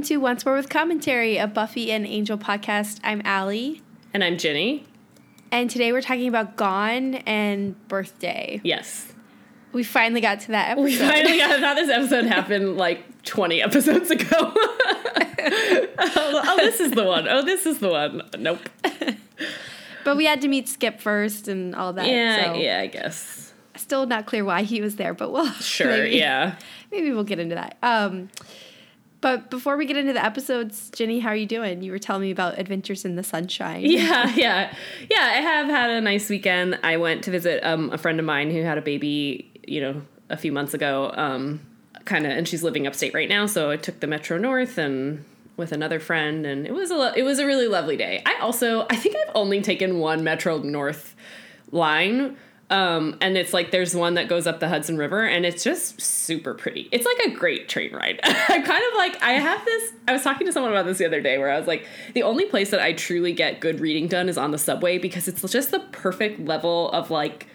Welcome to Once More with Commentary, a Buffy and Angel podcast. I'm Allie, And I'm Jenny. and today we're talking about Gone and Birthday. Yes. We finally got to that episode. We finally got how this episode happened like 20 episodes ago. oh, oh, this is the one. Oh, this is the one. Nope. but we had to meet Skip first and all that. Yeah, so yeah, I guess. Still not clear why he was there, but we'll Sure, maybe, yeah. Maybe we'll get into that. Um, but before we get into the episodes, Jenny, how are you doing? You were telling me about Adventures in the Sunshine. Yeah, yeah. Yeah, I have had a nice weekend. I went to visit um, a friend of mine who had a baby, you know, a few months ago. Um, kind of and she's living upstate right now, so I took the Metro North and with another friend and it was a lo- it was a really lovely day. I also I think I've only taken one Metro North line um, and it's like there's one that goes up the Hudson River and it's just super pretty. It's like a great train ride. I'm kind of like I have this I was talking to someone about this the other day where I was like the only place that I truly get good reading done is on the subway because it's just the perfect level of like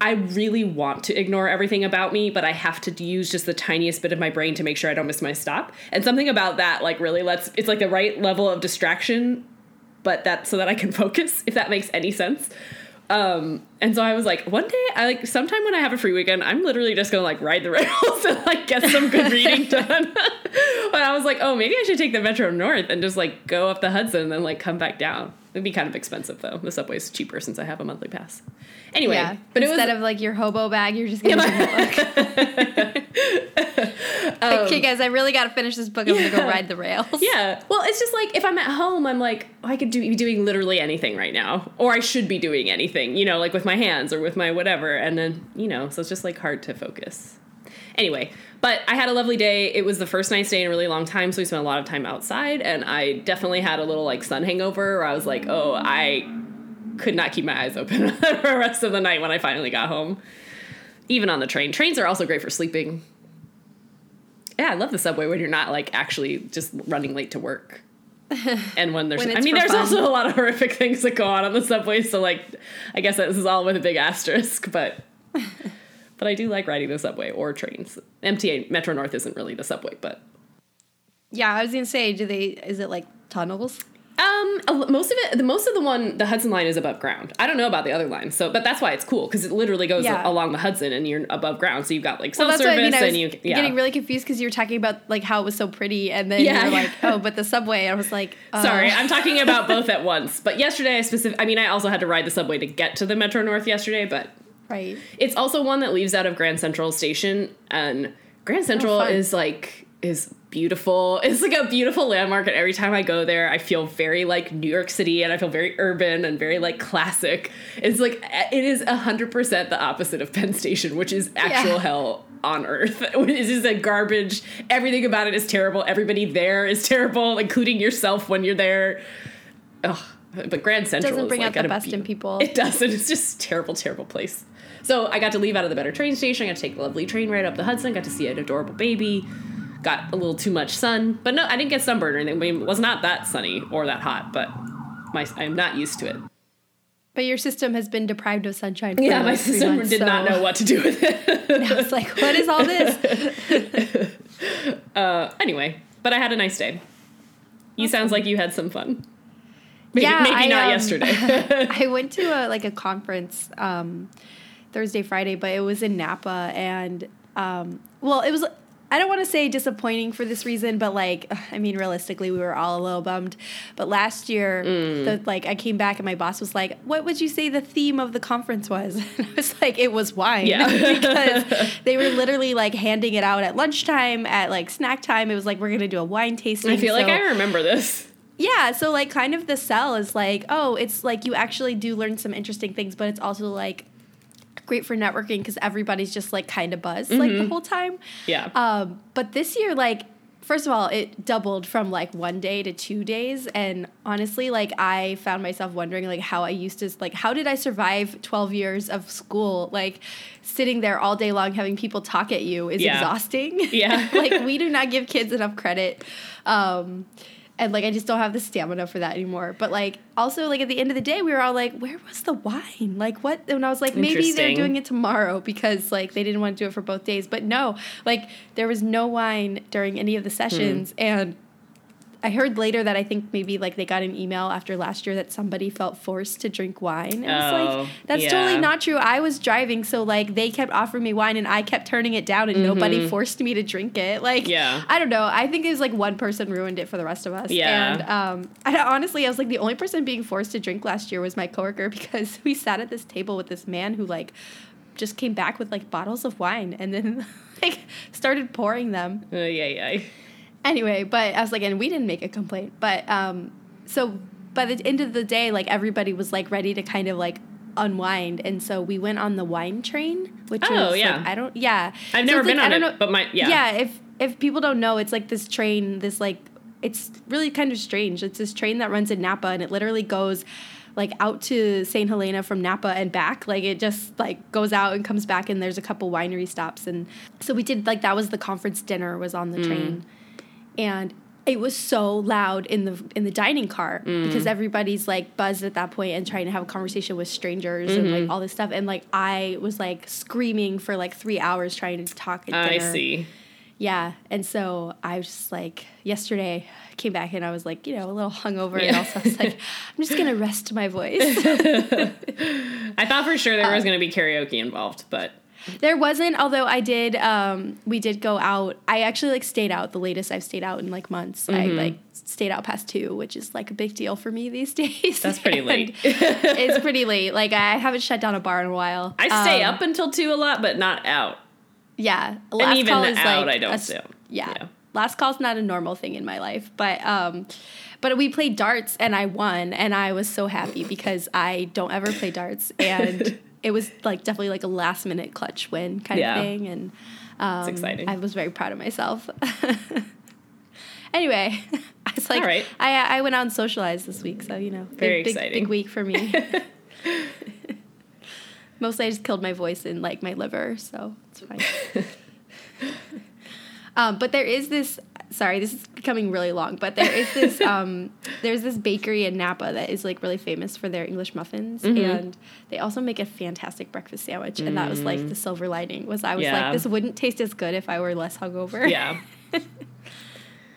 I really want to ignore everything about me, but I have to use just the tiniest bit of my brain to make sure I don't miss my stop. And something about that like really lets it's like the right level of distraction, but that so that I can focus if that makes any sense. Um, and so I was like, one day, I like sometime when I have a free weekend, I'm literally just gonna like ride the rails and like get some good reading done. but I was like, oh, maybe I should take the Metro North and just like go up the Hudson and then like come back down. It'd be kind of expensive though. The subway's cheaper since I have a monthly pass. Anyway, Yeah. but Instead was of like your hobo bag, you're just gonna a book. Um, okay, guys, I really got to finish this book. I'm gonna go ride the rails. Yeah. Well, it's just like if I'm at home, I'm like, oh, I could do, be doing literally anything right now, or I should be doing anything, you know, like with my hands or with my whatever. And then, you know, so it's just like hard to focus. Anyway, but I had a lovely day. It was the first nice day in a really long time, so we spent a lot of time outside, and I definitely had a little like sun hangover where I was like, oh, I could not keep my eyes open for the rest of the night when I finally got home. Even on the train. Trains are also great for sleeping. Yeah, I love the subway when you're not like actually just running late to work. And when there's, When I mean, there's fun. also a lot of horrific things that go on on the subway. So like, I guess this is all with a big asterisk, but, but I do like riding the subway or trains. MTA Metro North isn't really the subway, but Yeah, I was gonna say, do they? Is it like tunnels? um, most of it, the most of the one, the Hudson line is above ground. I don't know about the other lines, so but that's why it's cool because it literally goes Yeah. along the Hudson and you're above ground, so you've got like Well, cell that's what I service mean. I was and you, yeah. getting really confused because you were talking about like how it was so pretty, and then Yeah. you're like, oh, but the subway. I was like, uh, Sorry, I'm talking about both at once. But yesterday, I specific. I mean, I also had to ride the subway to get to the Metro North yesterday. But right. it's also one that leaves out of Grand Central Station, and Grand oh, Central fun. is like is beautiful. It's like a beautiful landmark, and every time I go there, I feel very like New York City, and I feel very urban and very like classic. It's like it is hundred percent the opposite of Penn Station, which is actual Yeah. hell on earth. It's just like garbage. Everything about it is terrible. Everybody there is terrible, including yourself when you're there. Ugh. But Grand Central Doesn't is, bring like, out the a best in people. It doesn't. It's just a terrible, terrible place. So I got to leave out of the better train station. I got to take a lovely train ride up the Hudson. Got to see an adorable baby. Got a little too much sun, but no, I didn't get sunburned or anything. I mean, it was not that sunny or that hot, but my I'm not used to it. But your system has been deprived of sunshine. For Yeah, my system months, did not know what to do with it. I was like, what is all this? uh, anyway, but I had a nice day. You sounds like you had some fun. Maybe, Yeah, maybe I, not um, yesterday. I went to a like a conference um, Thursday, Friday, but it was in Napa, and um, well, it was. I don't want to say disappointing for this reason, but like, I mean, realistically, we were all a little bummed. But last year, Mm. the like, I came back and my boss was like, "What would you say the theme of the conference was?" And I was like, "It was wine," Yeah. because they were literally like handing it out at lunchtime, at like snack time. It was like we're gonna do a wine tasting. I feel like I remember this. yeah, so like kind of the sell is like, oh, it's like you actually do learn some interesting things, but it's also like great for networking because everybody's just like kind of buzzed like the whole time. Yeah. Um, but this year, like, first of all, it doubled from like one day to two days, and honestly, like I found myself wondering like how I used to like how did I survive twelve years of school like sitting there all day long having people talk at you is Yeah. exhausting. Yeah. like we do not give kids enough credit. Um, and like I just don't have the stamina for that anymore. But like also like at the end of the day, we were all like, "Where was the wine? Like what?" And I was like, maybe they're doing it tomorrow because like they didn't want to do it for both days. But no, like there was no wine during any of the sessions, hmm. and I heard later that I think maybe like they got an email after last year that somebody felt forced to drink wine. And it's Oh, like that's yeah. totally not true. I was driving, so like they kept offering me wine and I kept turning it down and nobody forced me to drink it. Like Mm-hmm. Yeah. I don't know. I think it was like one person ruined it for the rest of us. Yeah. And um I, honestly I was like the only person being forced to drink last year was my coworker because we sat at this table with this man who like just came back with like bottles of wine and then like started pouring them Uh, yeah, yeah. Anyway, but I was like, and we didn't make a complaint. But um, so by the end of the day, like everybody was like ready to kind of like unwind, and so we went on the wine train, which Oh, was like, yeah. I don't yeah. I've So never been like, on I it, don't know, but my yeah. yeah. If if people don't know, it's like this train, this like it's really kind of strange. It's this train that runs in Napa, and it literally goes like out to St. Helena from Napa and back. Like it just like goes out and comes back, and there's a couple winery stops, and so we did like that was the conference dinner was on the train, and it was so loud in the in the dining car because everybody's like buzzed at that point and trying to have a conversation with strangers and like all this stuff and like I was like screaming for like three hours trying to talk at I dinner. see. Yeah, and so I was just like yesterday I came back and I was like you know a little hungover and also I was like I'm just gonna rest my voice. I thought for sure there Uh, was going to be karaoke involved, but there wasn't, although I did. Um, we did go out. I actually like stayed out. The latest I've stayed out in like months. I Mm-hmm. like stayed out past two, which is like a big deal for me these days. that's pretty late. it's pretty late. Like I haven't shut down a bar in a while. I stay Um, up until two a lot, but not out. Yeah, And even call is, out, like, I don't a do. Yeah. Yeah. last call's not a normal thing in my life, but um, but we played darts and I won, and I was so happy because I don't ever play darts, and it was like definitely like a last minute clutch win kind Yeah. of thing, and um, exciting. I was very proud of myself. anyway, I was like, right. I I went out and socialized this week, so you know, big, Very big, exciting. big week for me. Mostly, I just killed my voice and like my liver, so it's fine. um, but there is this. Sorry, this is becoming really long. But there is this. Um, there's this bakery in Napa that is like really famous for their English muffins, Mm-hmm. and they also make a fantastic breakfast sandwich. And that was like the silver lining. Was I was Mm. Yeah. like, this wouldn't taste as good if I were less hungover. Yeah.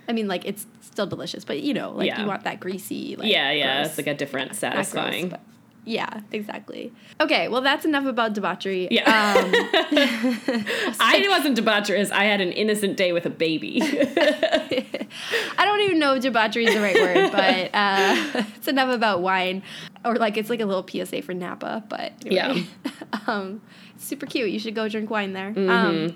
I mean, like it's still delicious, but you know, like Yeah. you want that greasy. Like, yeah, yeah. gross- It's like a different gross, satisfying. but- yeah, exactly. Okay, well, that's enough about debauchery. Yeah. Um, I wasn't debaucherous. I had an innocent day with a baby. I don't even know if debauchery is the right word, but uh, it's enough about wine. Or like it's like a little PSA for Napa, but anyway. um, super cute. You should go drink wine there. Mm-hmm. Um,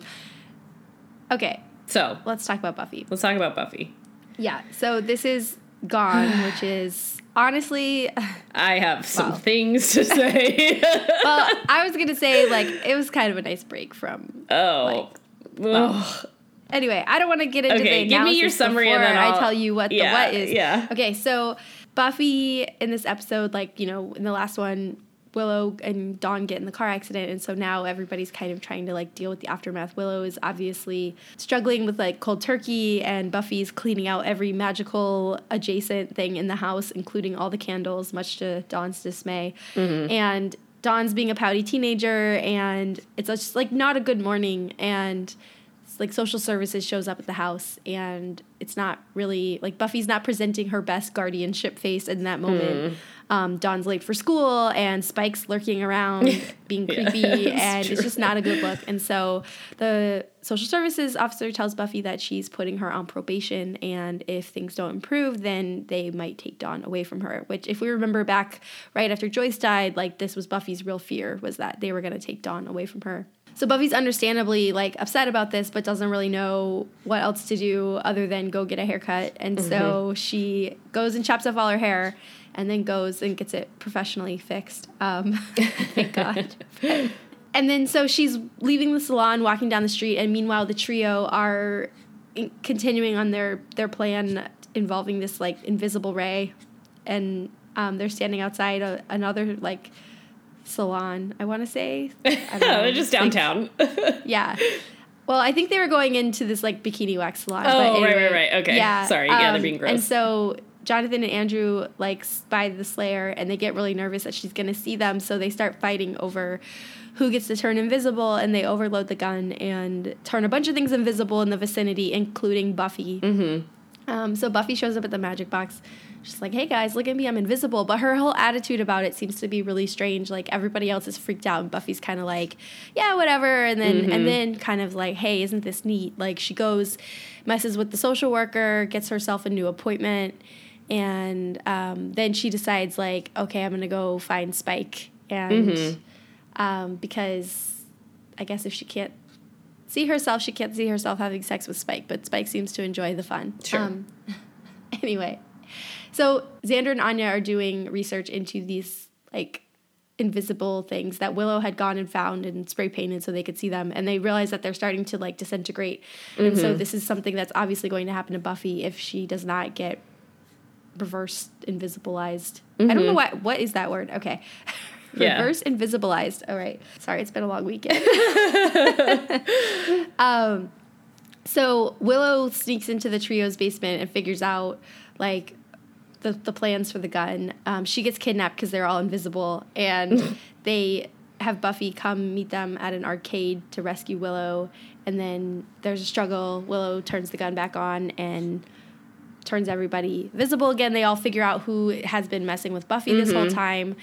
okay, so let's talk about Buffy. let's talk about Buffy. Yeah, so this is Gone, which is honestly, I have some Wow. things to say. well, I was gonna say like it was kind of a nice break from. oh. Ugh. Anyway, I don't want to get into Okay, the give me your analysis summary and before then I'll- I tell you what Yeah, the what is. yeah. Okay, so Buffy in this episode, like you know, in the last one, Willow and Dawn get in the car accident, and so now everybody's kind of trying to like deal with the aftermath. Willow is obviously struggling with like cold turkey, and Buffy's cleaning out every magical adjacent thing in the house, including all the candles, much to Dawn's dismay. Mm-hmm. And Dawn's being a pouty teenager, and it's just like not a good morning, and it's like social services shows up at the house and it's not really like buffy's not presenting her best guardianship face in that moment um, dawn's late for school and spike's lurking around being Yeah, creepy that's and true. it's just not a good look and so the social services officer tells buffy that she's putting her on probation and if things don't improve then they might take dawn away from her which if we remember back right after joyce died like this was buffy's real fear was that they were going to take dawn away from her so Buffy's understandably like upset about this, but doesn't really know what else to do other than go get a haircut. And so she goes and chops off all her hair, and then goes and gets it professionally fixed. Um, thank God. and then so she's leaving the salon, walking down the street, and meanwhile the trio are in- continuing on their their plan involving this like invisible ray, and um, they're standing outside a, another like salon. I want to say. I don't know. They're just Like, downtown. yeah. Well, I think they were going into this like bikini wax salon. Oh, but right, anyway, right, right. Okay. Yeah. Sorry. Yeah, they're um, being gross. And so Jonathan and Andrew like spy the Slayer, and they get really nervous that she's gonna see them. So they start fighting over who gets to turn invisible, and they overload the gun and turn a bunch of things invisible in the vicinity, including Buffy. Mm-hmm. Um, so Buffy shows up at the magic box. She's like, "Hey guys, look at me, I'm invisible." But her whole attitude about it seems to be really strange. Like everybody else is freaked out, and Buffy's kind of like, "Yeah, whatever." And then and then kind of like, "Hey, isn't this neat?" Like she goes, messes with the social worker, gets herself a new appointment, and um, then she decides like, "Okay, I'm gonna go find Spike," and um, because I guess if she can't see herself, she can't see herself having sex with Spike, but Spike seems to enjoy the fun. Sure. Um, anyway, so Xander and Anya are doing research into these like invisible things that Willow had gone and found and spray painted so they could see them, and they realize that they're starting to like disintegrate, and so this is something that's obviously going to happen to Buffy if she does not get reverse invisibilized. I don't know what what is that word. Okay. Yeah. Reverse invisibilized. All right. Sorry, it's been a long weekend. um, so Willow sneaks into the trio's basement and figures out like the, the plans for the gun. Um, she gets kidnapped because they're all invisible, and they have Buffy come meet them at an arcade to rescue Willow. And then there's a struggle. Willow turns the gun back on and turns everybody visible again. They all figure out who has been messing with Buffy this whole time.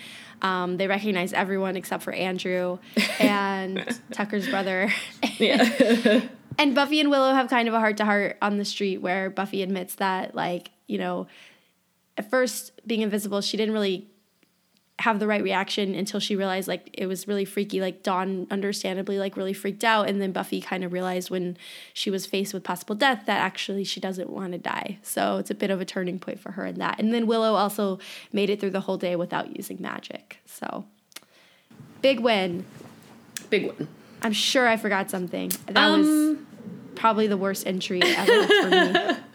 Um, they recognize everyone except for Andrew and Tucker's brother. yeah. and Buffy and Willow have kind of a heart to heart on the street where Buffy admits that, like, you know, at first being invisible, she didn't really have the right reaction until she realized like it was really freaky. Like dawn understandably like really freaked out. And then buffy kind of realized when she was faced with possible death that actually she doesn't want to die. So it's a bit of a turning point for her in that. And then willow also made it through the whole day without using magic. So big win. Big win. I'm sure i forgot something. That Um, was probably the worst entry ever for me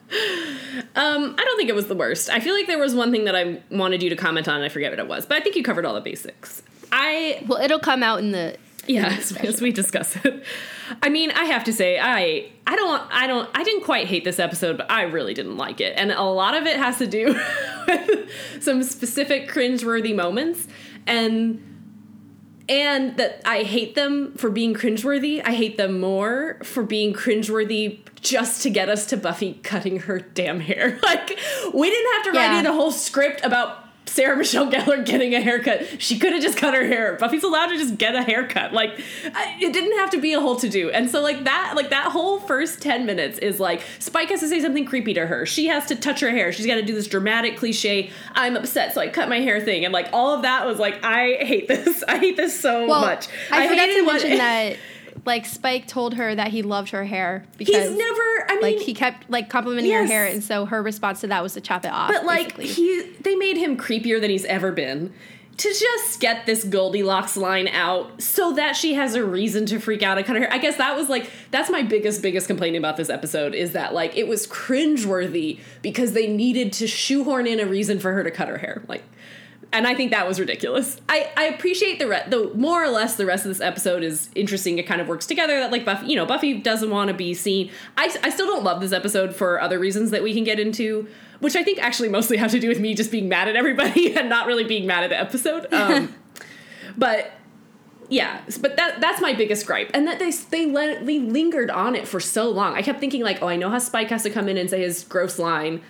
Um, I don't think it was the worst. I feel like there was one thing that I wanted you to comment on, and I forget what it was, but I think you covered all the basics. I well it'll come out in the yeah, as, as we discuss it. I mean, I have to say, I I don't I don't I didn't quite hate this episode, but I really didn't like it, and a lot of it has to do with some specific cringeworthy moments, and and that I hate them for being cringeworthy. I hate them more for being cringeworthy just to get us to Buffy cutting her damn hair. Like we didn't have to write Yeah. in a whole script about Sarah Michelle Gellar getting a haircut. She could have just cut her hair. Buffy's allowed to just get a haircut. Like I- it didn't have to be a whole to do. And so like that like that whole first 10 minutes is like Spike has to say something creepy to her. She has to touch her hair. She's got to do this dramatic cliche I'm upset so I cut my hair thing and like all of that was like I hate this. I hate this so well much. i, forgot hated to mention that like spike told her that he loved her hair because He's never I mean like he kept like complimenting her hair and so her response to that was to chop it off But like basically. he, they made him creepier than he's ever been. To just get this Goldilocks line out so that she has a reason to freak out and cut her hair. I guess that was like that's my biggest, biggest complaint about this episode is that like it was cringeworthy because they needed to shoehorn in a reason for her to cut her hair. Like and I think that was ridiculous. I, I appreciate the re- the more or less the rest of this episode is interesting. It kind of works together. That like Buffy, you know, Buffy doesn't want to be seen. I, I still don't love this episode for other reasons that we can get into, which I think actually mostly have to do with me just being mad at everybody and not really being mad at the episode. Um, but yeah, but that that's my biggest gripe, and that they they let they lingered on it for so long. I kept thinking like, oh, I know how Spike has to come in and say his gross line.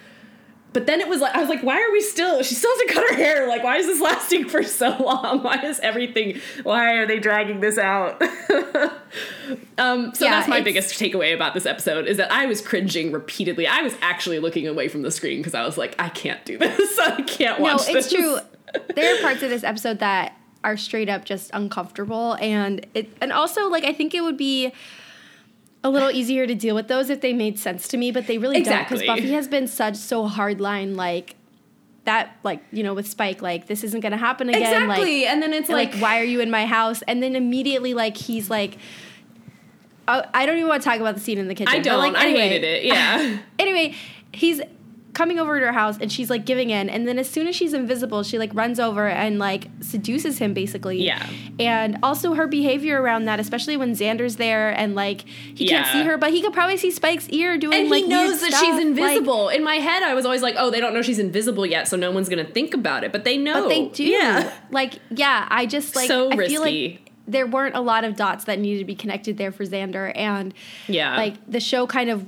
But then it was like I was like, why are we still? She still has to cut her hair. Like, why is this lasting for so long? Why is everything? Why are they dragging this out? um, so Yeah, that's my biggest takeaway about this episode is that I was cringing repeatedly. I was actually looking away from the screen because I was like, I can't do this. I can't watch. no it's this. true there are parts of this episode that are straight up just uncomfortable and it and also like i think it would be a little easier to deal with those if they made sense to me but they really don't because buffy has been such so hardline like that like you know with spike like this isn't gonna happen again Exactly, like and then it's like, like why are you in my house and then immediately like he's like oh, I don't even want to talk about the scene in the kitchen. I don't. like, I hated it. Yeah. anyway, he's coming over to her house and she's like giving in and then as soon as she's invisible she like runs over and like seduces him basically Yeah. and also her behavior around that especially when xander's there and like he can't see her but he could probably see spike's ear doing like. and like he knows that stuff. she's Like, invisible. In my head, I was always like, "Oh, they don't know she's invisible yet, so no one's gonna think about it." But they know. but they do Yeah. like yeah i just like So i feel risky. like there weren't a lot of dots that needed to be connected there for xander and Yeah. like the show kind of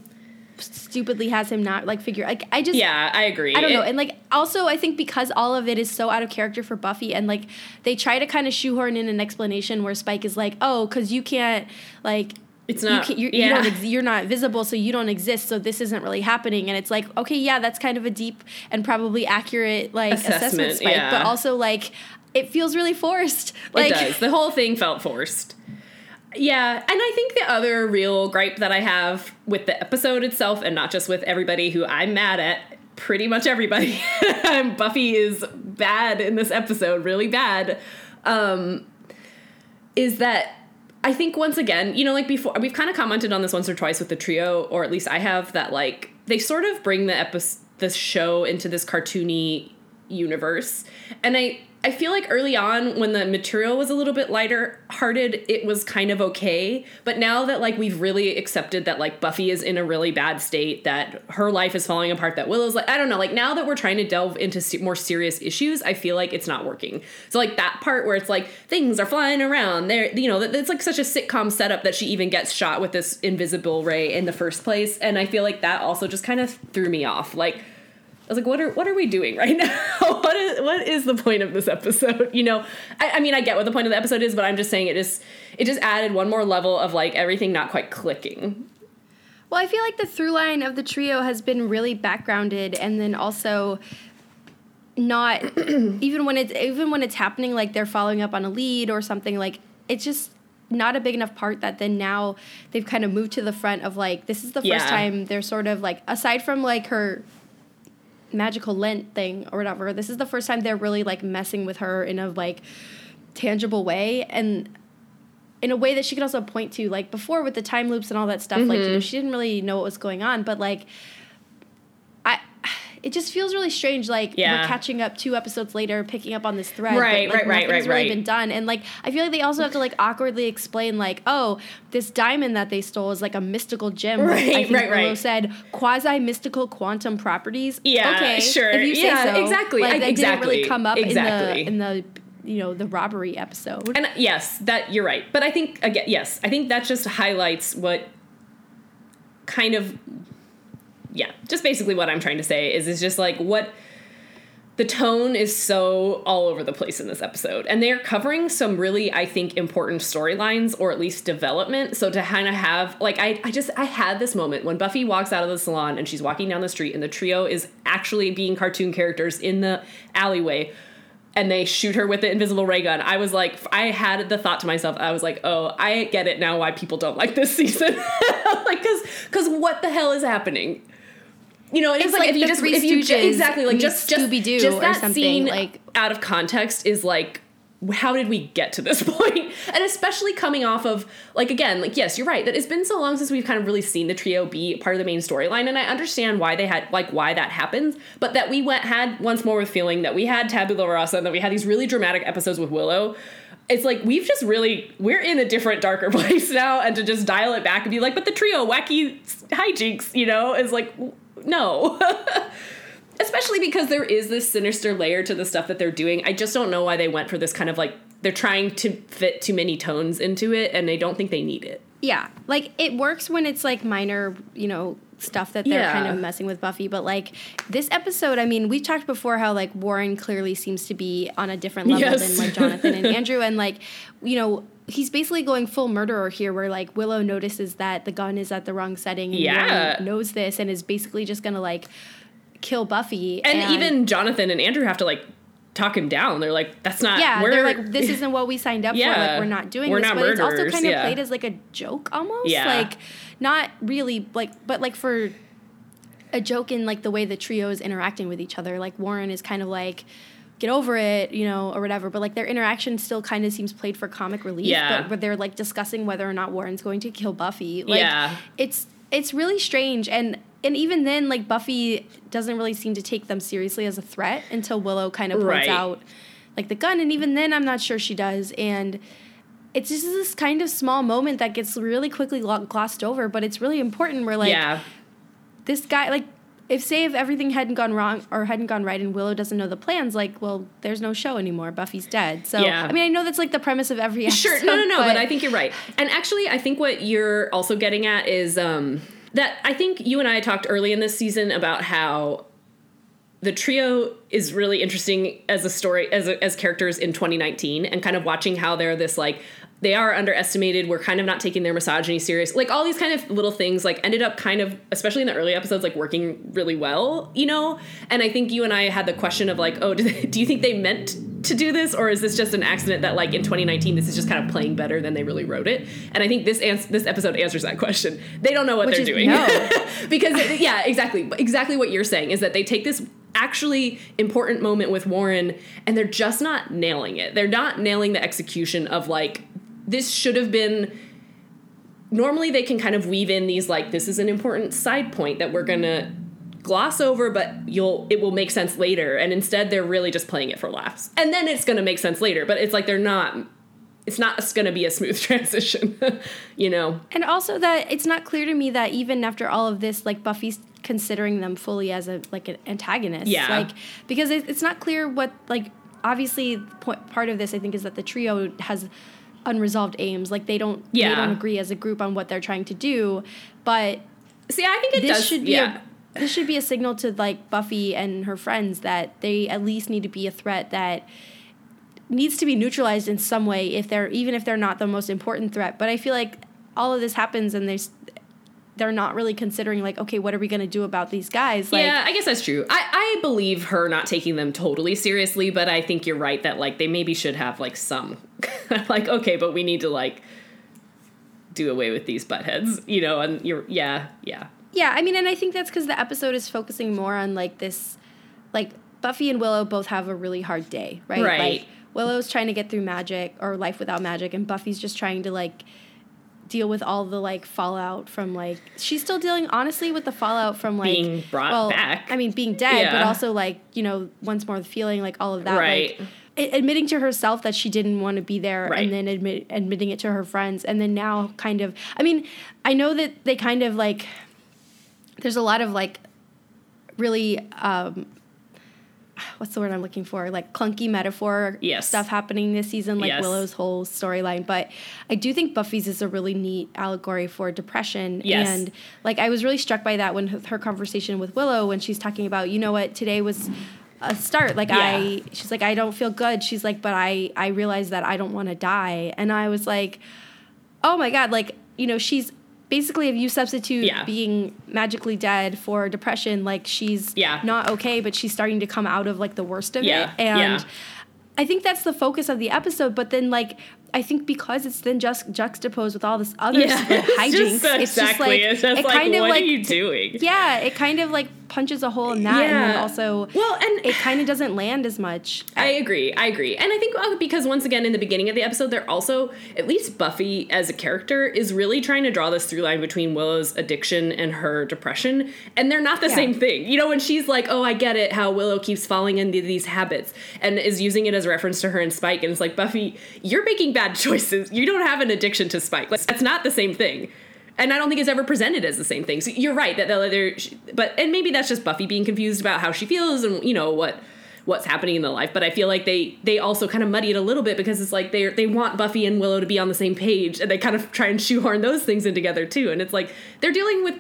stupidly has him not like figure like i just Yeah, I agree. I don't know. It- And like also I think because all of it is so out of character for Buffy and like they try to kind of shoehorn in an explanation where Spike is like, "Oh, cuz you can't like It's you not- can't, you're, yeah. you don't ex- you're not visible, so you don't exist. So this isn't really happening." And it's like, okay, yeah, that's kind of a deep and probably accurate like assessment, Assessment, Spike, yeah. but also like it feels really forced. Like it does. The whole thing felt forced. Yeah, and I think the other real gripe that I have with the episode itself, and not just with everybody who I'm mad at, pretty much everybody, Buffy is bad in this episode, really bad, um, is that I think once again, you know, like before, we've kind of commented on this once or twice with the trio, or at least I have, that like they sort of bring the episode, the show into this cartoony universe, and I I feel like early on when the material was a little bit lighter hearted, it was kind of okay. But now that like we've really accepted that like Buffy is in a really bad state, that her life is falling apart, that Willow's like I don't know, like now that we're trying to delve into se- more serious issues, I feel like it's not working. So like that part where it's like things are flying around, there, you know, that it's like such a sitcom setup that she even gets shot with this invisible ray in the first place, and I feel like that also just kind of threw me off, like. I was like, what are what are we doing right now? what is what is the point of this episode? You know, I, I mean, I get what the point of the episode is, but I'm just saying it just it just added one more level of like everything not quite clicking. Well, I feel like the through line of the trio has been really backgrounded, and then also not even when it's even when it's happening, like they're following up on a lead or something. Like it's just not a big enough part that then now they've kind of moved to the front of like this is the first Yeah. time they're sort of like aside from like her magical lent thing or whatever this is the first time they're really like messing with her in a like tangible way and in a way that she could also point to like before with the time loops and all that stuff like you Mm-hmm. know she didn't really know what was going on but like it just feels really strange like Yeah. we're catching up two episodes later picking up on this thread Right, but, like, right, right, right, really right. been done and like i feel like they also have to like awkwardly explain like oh this diamond that they stole is like a mystical gem Right, i think right, Willow right. said quasi mystical quantum properties Yeah, okay sure. if you say Yeah, so exactly, like that didn't really come up exactly. in the in the you know the robbery episode And yes, that you're right. But I think again, yes, I think that just highlights what kind of yeah, just basically what I'm trying to say is is just like what the tone is so all over the place in this episode. And they're covering some really i think important storylines or at least development. So to kind of have like I, I just i had this moment when buffy walks out of the salon and she's walking down the street and the trio is actually being cartoon characters in the alleyway and they shoot her with the invisible ray gun. I was like i had the thought to myself i was like oh i get it now why people don't like this season. Like because because what the hell is happening you know, it's, It's like, like if you just if you ju- exactly like just just Scooby-Doo or that something, scene like- out of context is like how did we get to this point? point and especially coming off of like again like yes you're right that it's been so long since we've kind of really seen the trio be part of the main storyline and i understand why they had like why that happens but that we went had once more with feeling that we had tabula rasa and that we had these really dramatic episodes with willow. It's like we've just really we're in a different darker place now and to just dial it back and be like but the trio wacky hijinks you know? Is like no especially because there is this sinister layer to the stuff that they're doing i just don't know why they went for this kind of like they're trying to fit too many tones into it and they don't think they need it Yeah, like it works when it's like minor, you know, stuff that they're Yeah. kind of messing with Buffy. But like this episode, I mean, we talked before how like Warren clearly seems to be on a different level Yes. than like Jonathan and Andrew, and like you know. He's basically going full murderer here, where like Willow notices that the gun is at the wrong setting, and Yeah. Knows this, and is basically just gonna like kill Buffy. and, even jonathan and andrew have to like talk him down they're like that's not yeah, they're like, this isn't what we signed up for. Yeah. Like, we're not doing We're this. not but it's also kind of yeah. played as like a joke almost. Yeah. Like, not really like, but like for a joke in like the way the trio is interacting with each other. Like Warren is kind of like, get over it, you know, or whatever. But like their interaction still kind of seems played for comic relief. Yeah. But, but they're like discussing whether or not Warren's going to kill Buffy. Like, Yeah. It's it's really strange and and even then, like Buffy doesn't really seem to take them seriously as a threat until Willow kind of points Right. out like the gun, and even then, I'm not sure she does. And it's just this kind of small moment that gets really quickly glossed over, but it's really important. Where like yeah. this guy, like if say if everything hadn't gone wrong or hadn't gone right, and Willow doesn't know the plans, like well, there's no show anymore. Buffy's dead. So Yeah. I mean, I know that's like the premise of every episode. Sure, no, no, no. But, I think you're right. And actually, I think what you're also getting at is um, that I think you and I talked early in this season about how the trio is really interesting as a story as a, as characters in 2019 and kind of watching how they're this like they are underestimated. We're kind of not taking their misogyny serious. Like all these kind of little things like ended up kind of especially in the early episodes like working really well you know? And i think you and i had the question of like oh do, they, do you think they meant to do this? Or is this just an accident that like in 2019 this is just kind of playing better than they really wrote it? And i think this ans- this episode answers that question. They don't know what Which they're is doing. no. because yeah exactly. Exactly what you're saying is that they take this actually important moment with warren and they're just not nailing it. They're not nailing the execution of like this should have been normally they can kind of weave in these like this is an important side point that we're gonna gloss over but you'll it will make sense later and instead they're really just playing it for laughs and then it's gonna make sense later but it's like they're not it's not gonna be a smooth transition you know And also that it's not clear to me that even after all of this, like Buffy's considering them fully as a like an antagonist. Yeah. Like because it, it's not clear what like obviously part of this I think is that the trio has unresolved aims. Like they don't they don't agree as a group on what they're trying to do. But see i think it this does should be yeah a this should be a signal to like Buffy and her friends that they at least need to be a threat that needs to be neutralized in some way if they're even if they're not the most important threat. But I feel like all of this happens and there's they're not really considering like okay what are we going to do about these guys like yeah, I guess that's true. I, I believe her not taking them totally seriously, but I think you're right that like they maybe should have like some like okay, but we need to like do away with these butt heads, you know, and you're yeah, yeah. Yeah, I mean, and I think that's because the episode is focusing more on like this, like Buffy and Willow both have a really hard day, right? Right. Like Willow's trying to get through magic or life without magic, and Buffy's just trying to like deal with all the like fallout from like she's still dealing honestly with the fallout from like Being brought back. I mean, being dead, but also like you know once more the feeling like all of that, Right. like admitting to herself that she didn't want to be there Right. and then admit, admitting it to her friends and then now kind of i mean i know that they kind of like there's a lot of like really um what's the word i'm looking for like clunky metaphor Yes. stuff happening this season like Yes. willow's whole storyline but i do think buffy's is a really neat allegory for depression Yes. and like i was really struck by that when her, conversation with willow when she's talking about you know what today was a start like Yeah. i she's like i don't feel good she's like but i i realize that i don't want to die and i was like oh my god like you know she's basically if you substitute Yeah. being magically dead for depression like she's Yeah. not okay but she's starting to come out of like the worst of Yeah, it and i think that's the focus of the episode but then like I think because it's then just juxtaposed with all this other Yeah, like, it's hijinks, just it's just like it's just it like, kind of what like are you doing? yeah, it kind of like punches a hole in that, and then also Well, and it kind of doesn't land as much. I agree. I agree. And I think uh, because once again in the beginning of the episode they're also at least Buffy as a character is really trying to draw this through line between Willow's addiction and her depression and they're not the Yeah. same thing. You know when she's like, "Oh, I get it how Willow keeps falling into these habits" and is using it as a reference to her and Spike and it's like, "Buffy, you're making bad choices. You don't have an addiction to Spike. Like, that's not the same thing." And I don't think it's ever presented as the same thing. So you're right that the other, but and maybe that's just Buffy being confused about how she feels and you know what what's happening in the life. But I feel like they they also kind of muddy it a little bit because it's like they they want Buffy and Willow to be on the same page, and they kind of try and shoehorn those things in together too. And it's like they're dealing with.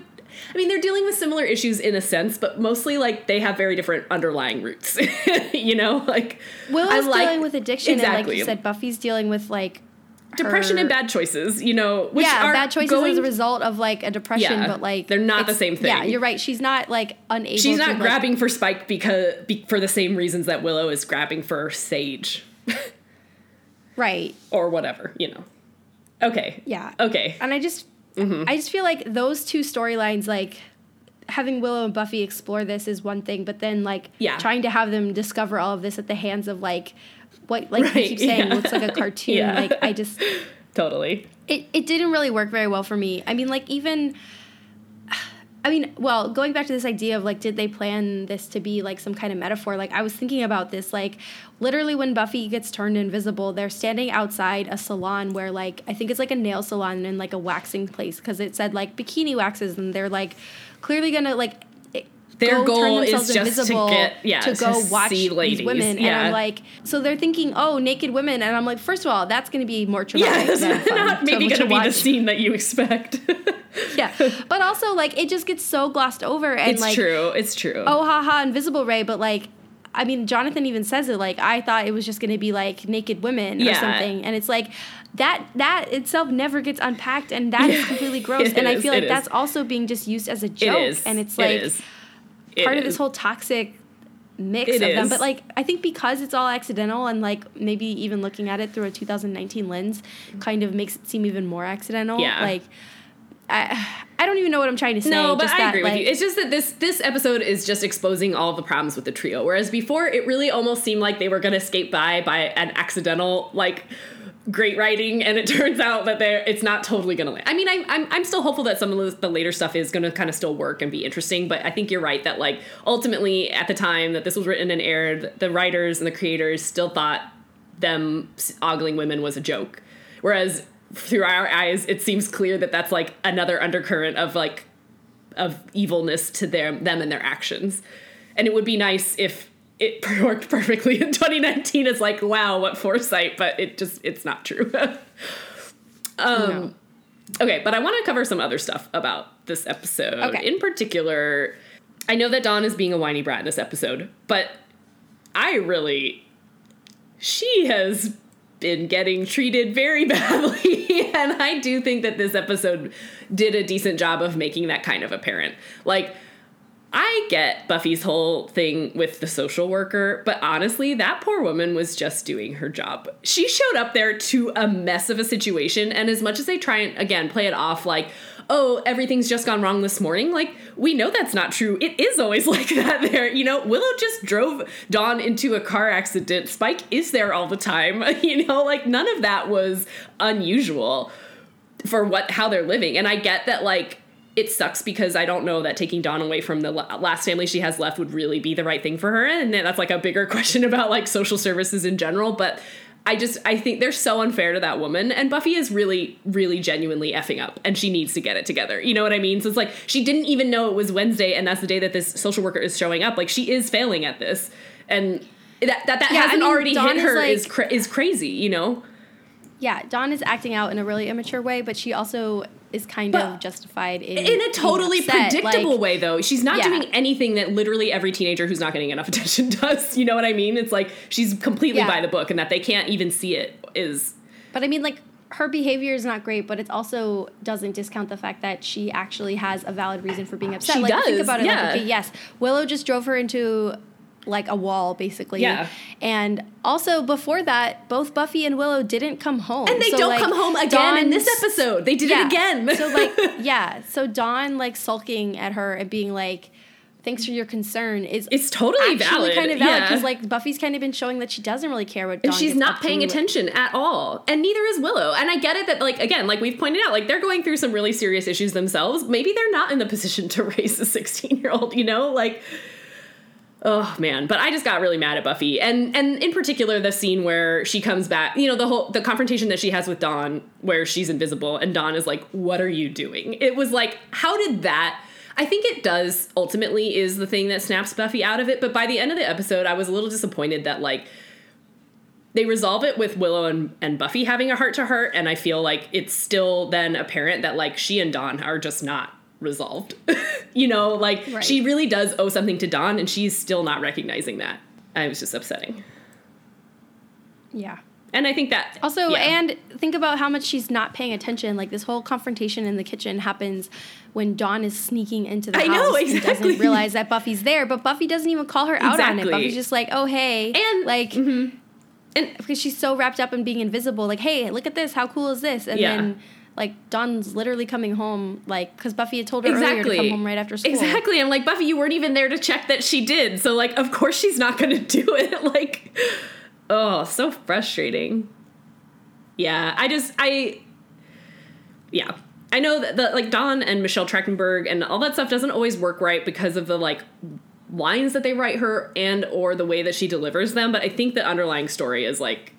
I mean, they're dealing with similar issues in a sense, but mostly like they have very different underlying roots. you know, like Willow's like- dealing with addiction, and like Exactly. you said, Buffy's dealing with like depression her- and bad choices. You know, which yeah, are bad choices going, as a result of like a depression, Yeah, but like they're not the same thing. Yeah, you're right. She's not like unable. To She's to, not like- grabbing for Spike because be, for the same reasons that Willow is grabbing for Sage right. or whatever, you know. Okay. Yeah. Okay. And I just, Mm-hmm. I just feel like those two storylines, like having Willow and Buffy explore this is one thing, but then like Yeah. trying to have them discover all of this at the hands of like what, like you keep saying, yeah. looks like a cartoon. Yeah. Like I just, Totally. it, it didn't really work very well for me. I mean, like even I mean, well, going back to this idea of like, did they plan this to be like some kind of metaphor? Like, I was thinking about this, like, literally when Buffy gets turned invisible, they're standing outside a salon where, like, I think it's like a nail salon and like a waxing place because it said like bikini waxes, and they're like clearly gonna like Their go goal is just to get- yeah, to to go watch see ladies, these women. yeah. And I'm like, so they're thinking, oh, naked women, and I'm like, first of all, that's going to be more traumatic. Yeah, than it's fun not maybe to going to be the scene that you expect. Yeah, but also like it just gets so glossed over, and it's like, true. It's true. oh, haha, invisible ray, but like. I mean, Jonathan even says it. Like, I thought it was just going to be like naked women or Yeah. something, and it's like that. That itself never gets unpacked, and that is completely gross. and I feel like is. that's also being just used as a joke, it is. and it's like is. It part of this whole toxic mix It of them. But like I think because it's all accidental and like maybe even looking at it through a 2019 lens kind of makes it seem even more accidental. Yeah. Like I I don't even know what I'm trying to say. No, but just I that, agree like, with you. It's just that this this episode is just exposing all the problems with the trio. Whereas before, it really almost seemed like they were going to skate by by an accidental like great writing, and it turns out that they're it's not totally going to land. I mean, I'm, I'm I'm still hopeful that some of the, later stuff is going to kind of still work and be interesting. But I think you're right that like ultimately at the time that this was written and aired, the writers and the creators still thought them ogling women was a joke, whereas through our eyes, it seems clear that that's like another undercurrent of like of evilness to them them and their actions. And it would be nice if it worked perfectly in 2019 It's like, wow, what foresight, but it just it's not true. um No. Okay, but I want to cover some other stuff about this episode. Okay. In particular, I know that Dawn is being a whiny brat in this episode, but I really she has been getting treated very badly and I do think that this episode did a decent job of making that kind of apparent. Like I get Buffy's whole thing with the social worker, but honestly, that poor woman was just doing her job. She showed up there to a mess of a situation, and as much as they try and, again, play it off like, oh, everything's just gone wrong this morning, like, we know that's not true. It is always like that there. You know, Willow just drove Dawn into a car accident. Spike is there all the time. You know, like, none of that was unusual for what how they're living. And I get that like it sucks because I don't know that taking Dawn away from the last family she has left would really be the right thing for her. And that's like a bigger question about like social services in general. But I just I think they're so unfair to that woman. And Buffy is really, really genuinely effing up and she needs to get it together. You know what I mean? So it's like she didn't even know it was Wednesday and that's the day that this social worker is showing up. Like she is failing at this. And that that, that Yeah, hasn't mean, already Dawn hit is, her like- is cra- is crazy, you know? yeah, Dawn is acting out in a really immature way, but she also is kind But of justified in in a totally predictable Like, way though she's not Yeah. doing anything that literally every teenager who's not getting enough attention does you know what i mean it's like she's completely Yeah. by the book and that they can't even see it is But I mean, like, her behavior is not great, but it also doesn't discount the fact that she actually has a valid reason for being upset. She like, think about it. yeah. Like, okay, yes, Willow just drove her into like a wall, basically. Yeah. And also before that, both Buffy and Willow didn't come home. and they So, don't like, come home again in this episode they did yeah. it again so like, yeah. So Dawn like sulking at her and being like. Thanks for your concern. Is It's totally valid, kind of valid yeah. because like Buffy's kind of been showing that she doesn't really care what and she's not paying attention at all and neither is willow and i get it that like again like we've pointed out like they're going through some really serious issues themselves maybe they're not in the position to raise a 16 year old you know like oh man. But i just got really mad at buffy. And and in particular the scene where she comes back you know the whole the confrontation that she has with dawn where she's invisible and dawn is like what are you doing? It was like how did that I think it does ultimately is the thing that snaps Buffy out of it, but by the end of the episode, I was a little disappointed that like they resolve it with Willow and, and Buffy having a heart to heart, and I feel like it's still then apparent that like she and Dawn are just not resolved. you know, like Right. she really does owe something to Dawn, and she's still not recognizing that. I was just upsetting. Yeah. And I think that Also, yeah. and think about how much she's not paying attention. Like this whole confrontation in the kitchen happens when Dawn is sneaking into the I house know, and exactly. doesn't realize that Buffy's there. But Buffy doesn't even call her out on it. Buffy's just like, "Oh hey," And- like, mm-hmm. and because she's so wrapped up in being invisible. Like, "Hey, look at this! How cool is this?" And Yeah. then. Like Dawn's literally coming home, like because Buffy had told her earlier to come home right after school. Exactly. I'm like Buffy, you weren't even there to check that she did, so like of course she's not going to do it. Like, oh, so frustrating. Yeah, I just I yeah. I know that the like Dawn and Michelle Trachtenberg and all that stuff doesn't always work right because of the like lines that they write her and or the way that she delivers them. But I think the underlying story is like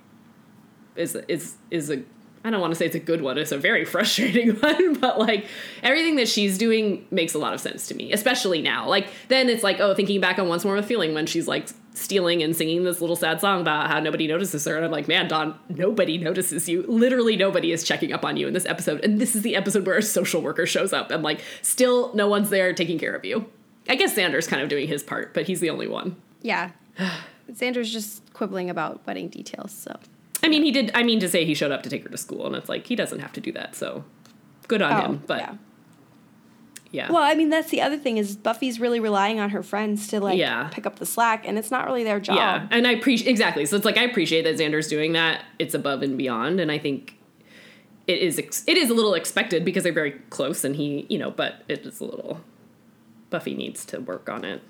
is is is a I don't want to say it's a good one. It's a very frustrating one, but like everything that she's doing makes a lot of sense to me, especially now. Like then it's like, oh, thinking back on once more with feeling when she's like stealing and singing this little sad song about how nobody notices her, and I'm like, man, Dawn, nobody notices you. Literally nobody is checking up on you in this episode, and this is the episode where a social worker shows up, and like still no one's there taking care of you. I guess Xander's kind of doing his part, but he's the only one. Yeah. Xander's just quibbling about wedding details, so. I mean, he did. I mean, to say he showed up to take her to school, and it's like he doesn't have to do that. So, good on Oh, him. But yeah. yeah, Well, I mean, that's the other thing is Buffy's really relying on her friends to like Yeah. pick up the slack, and it's not really their job. yeah, and I appreciate exactly. So it's like I appreciate that Xander's doing that. It's above and beyond, and I think it is. Ex- it is a little expected because they're very close, and he, you know, but it is a little. Buffy needs to work on it.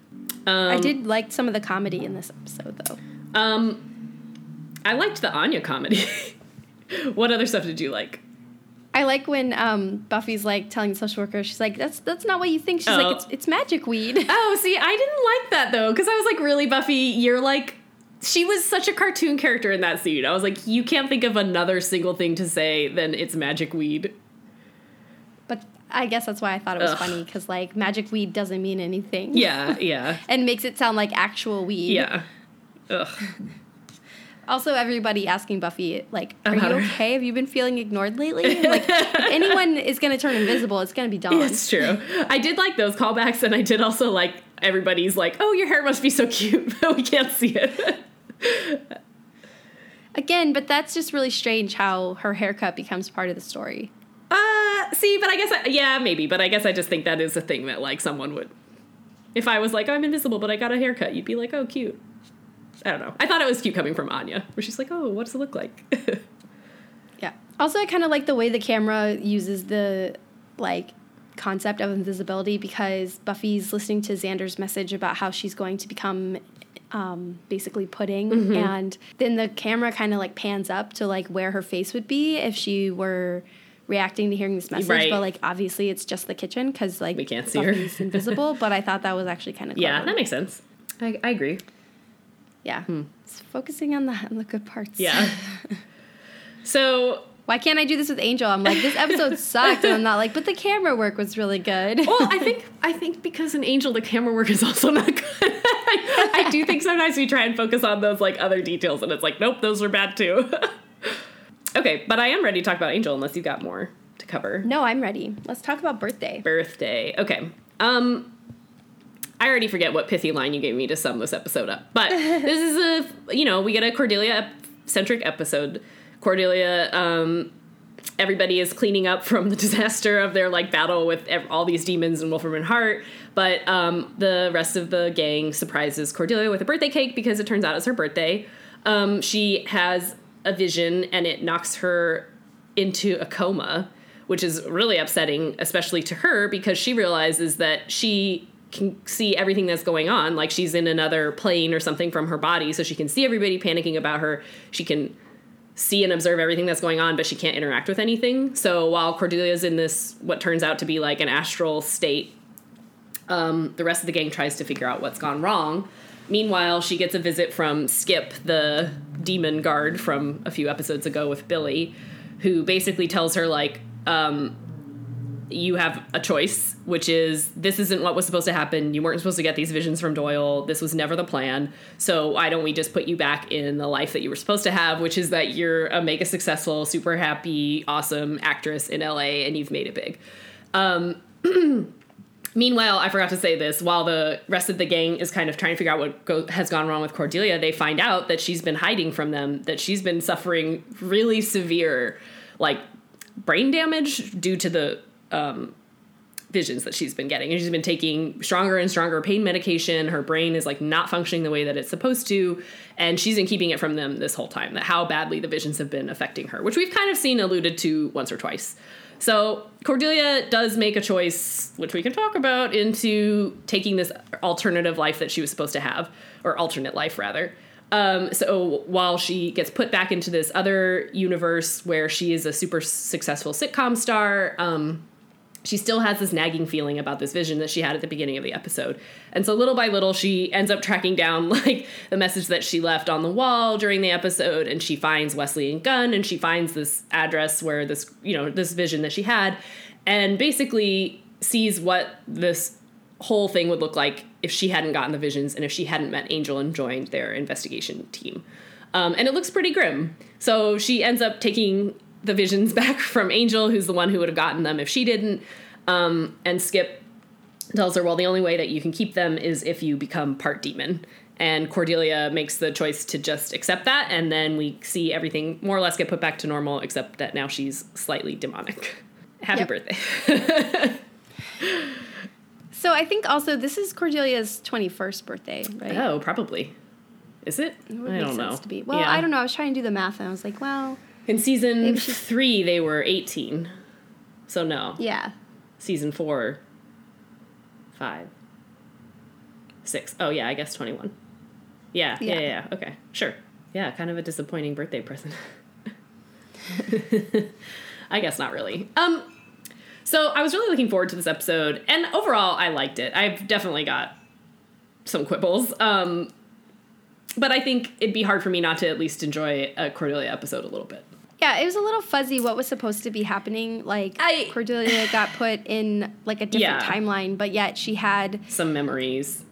Um, I did like some of the comedy in this episode, though. Um, I liked the Anya comedy. what other stuff did you like? I like when um, Buffy's like telling the social worker, she's like, "That's that's not what you think." She's Oh. like, "It's it's magic weed." Oh, see, I didn't like that though, because I was like, really, Buffy, you're like, she was such a cartoon character in that scene. I was like, you can't think of another single thing to say than it's magic weed. But I guess that's why I thought it was Ugh. funny because like magic weed doesn't mean anything. Yeah, yeah, and makes it sound like actual weed. yeah. Ugh. Also, everybody asking Buffy, like, "Are you okay? Have you been feeling ignored lately?" Like, if anyone is gonna turn invisible, it's gonna be Dawn. That's true. I did like those callbacks, and I did also like everybody's like, oh, your hair must be so cute, but we can't see it. Again, but that's just really strange how her haircut becomes part of the story. Uh, see, but I guess, I, yeah, maybe, but I guess I just think that is a thing that like someone would. If I was like, I'm invisible, but I got a haircut, you'd be like, oh, cute. I don't know. I thought it was cute coming from Anya, where she's like, oh, what does it look like? Yeah. Also, I kind of like the way the camera uses the like concept of invisibility because Buffy's listening to Xander's message about how she's going to become um, basically pudding, Mm-hmm. and then the camera kind of like pans up to like where her face would be if she were reacting to hearing this message. Right. But like obviously, it's just the kitchen because like We can't see her. Buffy's invisible. But I thought that was actually kind of yeah, that makes sense. I, I agree. Yeah. It's focusing on the on the good parts. Yeah. so Why can't I do this with Angel? I'm like, this episode sucked, and I'm not like, but the camera work was really good. well, I think I think because in Angel the camera work is also not good. I, I do think sometimes we try and focus on those like other details, and it's like, nope, those were bad too. okay, but I am ready to talk about Angel unless you've got more to cover. no, I'm ready. Let's talk about birthday. Birthday. Okay. Um, I already forget what pithy line you gave me to sum this episode up, but this is a you know we get a Cordelia centric episode. Cordelia, um, everybody is cleaning up from the disaster of their like battle with ev- all these demons and Wolfram and Hart, but um, the rest of the gang surprises Cordelia with a birthday cake because it turns out it's her birthday. Um, she has a vision and it knocks her into a coma, which is really upsetting, especially to her because she realizes that she can see everything that's going on. Like she's in another plane or something from her body, so she can see everybody panicking about her. She can see and observe everything that's going on, but she can't interact with anything. So while Cordelia's in this, what turns out to be like an astral state, um, the rest of the gang tries to figure out what's gone wrong. Meanwhile, she gets a visit from Skip, the demon guard from a few episodes ago with Billy, who basically tells her, like, um, you have a choice, which is this isn't what was supposed to happen. You weren't supposed to get these visions from Doyle. This was never the plan. So why don't we just put you back in the life that you were supposed to have, which is that you're a mega successful, super happy, awesome actress in LA and you've made it big. Um, Meanwhile, I forgot to say this. While the rest of the gang is kind of trying to figure out what go- has gone wrong with Cordelia, they find out that she's been hiding from them, that she's been suffering really severe, like brain damage due to the um, visions that she's been getting. And she's been taking stronger and stronger pain medication. Her brain is like not functioning the way that it's supposed to. And she's been keeping it from them this whole time, that how badly the visions have been affecting her, which we've kind of seen alluded to once or twice. So Cordelia does make a choice, which we can talk about, into taking this alternative life that she was supposed to have, or alternate life rather. Um, so while she gets put back into this other universe where she is a super successful sitcom star, um, she still has this nagging feeling about this vision that she had at the beginning of the episode. And so little by little she ends up tracking down like the message that she left on the wall during the episode and she finds Wesley and Gunn and she finds this address where this, you know, this vision that she had and basically sees what this whole thing would look like if she hadn't gotten the visions and if she hadn't met Angel and joined their investigation team. Um, and it looks pretty grim. So she ends up taking the visions back from Angel, who's the one who would have gotten them if she didn't. Um, and Skip tells her, well, the only way that you can keep them is if you become part demon. And Cordelia makes the choice to just accept that, and then we see everything more or less get put back to normal, except that now she's slightly demonic. Happy Yep. birthday. So I think also this is Cordelia's 21st birthday, right? oh, probably. Is it? It I don't know. To be. Well, Yeah. I don't know. I was trying to do the math and I was like, well, In season three, they were 18. So no. yeah. Season four, five, six. Oh, yeah, I guess 21. Yeah, yeah, yeah, Yeah. yeah. Okay, sure. Yeah, kind of a disappointing birthday present. I guess not really. Um, so I was really looking forward to this episode, and overall, I liked it. I've definitely got some quibbles. Um, but I think it'd be hard for me not to at least enjoy a Cordelia episode a little bit. Yeah, it was a little fuzzy what was supposed to be happening. Like I- Cordelia got put in like a different Yeah. timeline, but yet she had Some memories.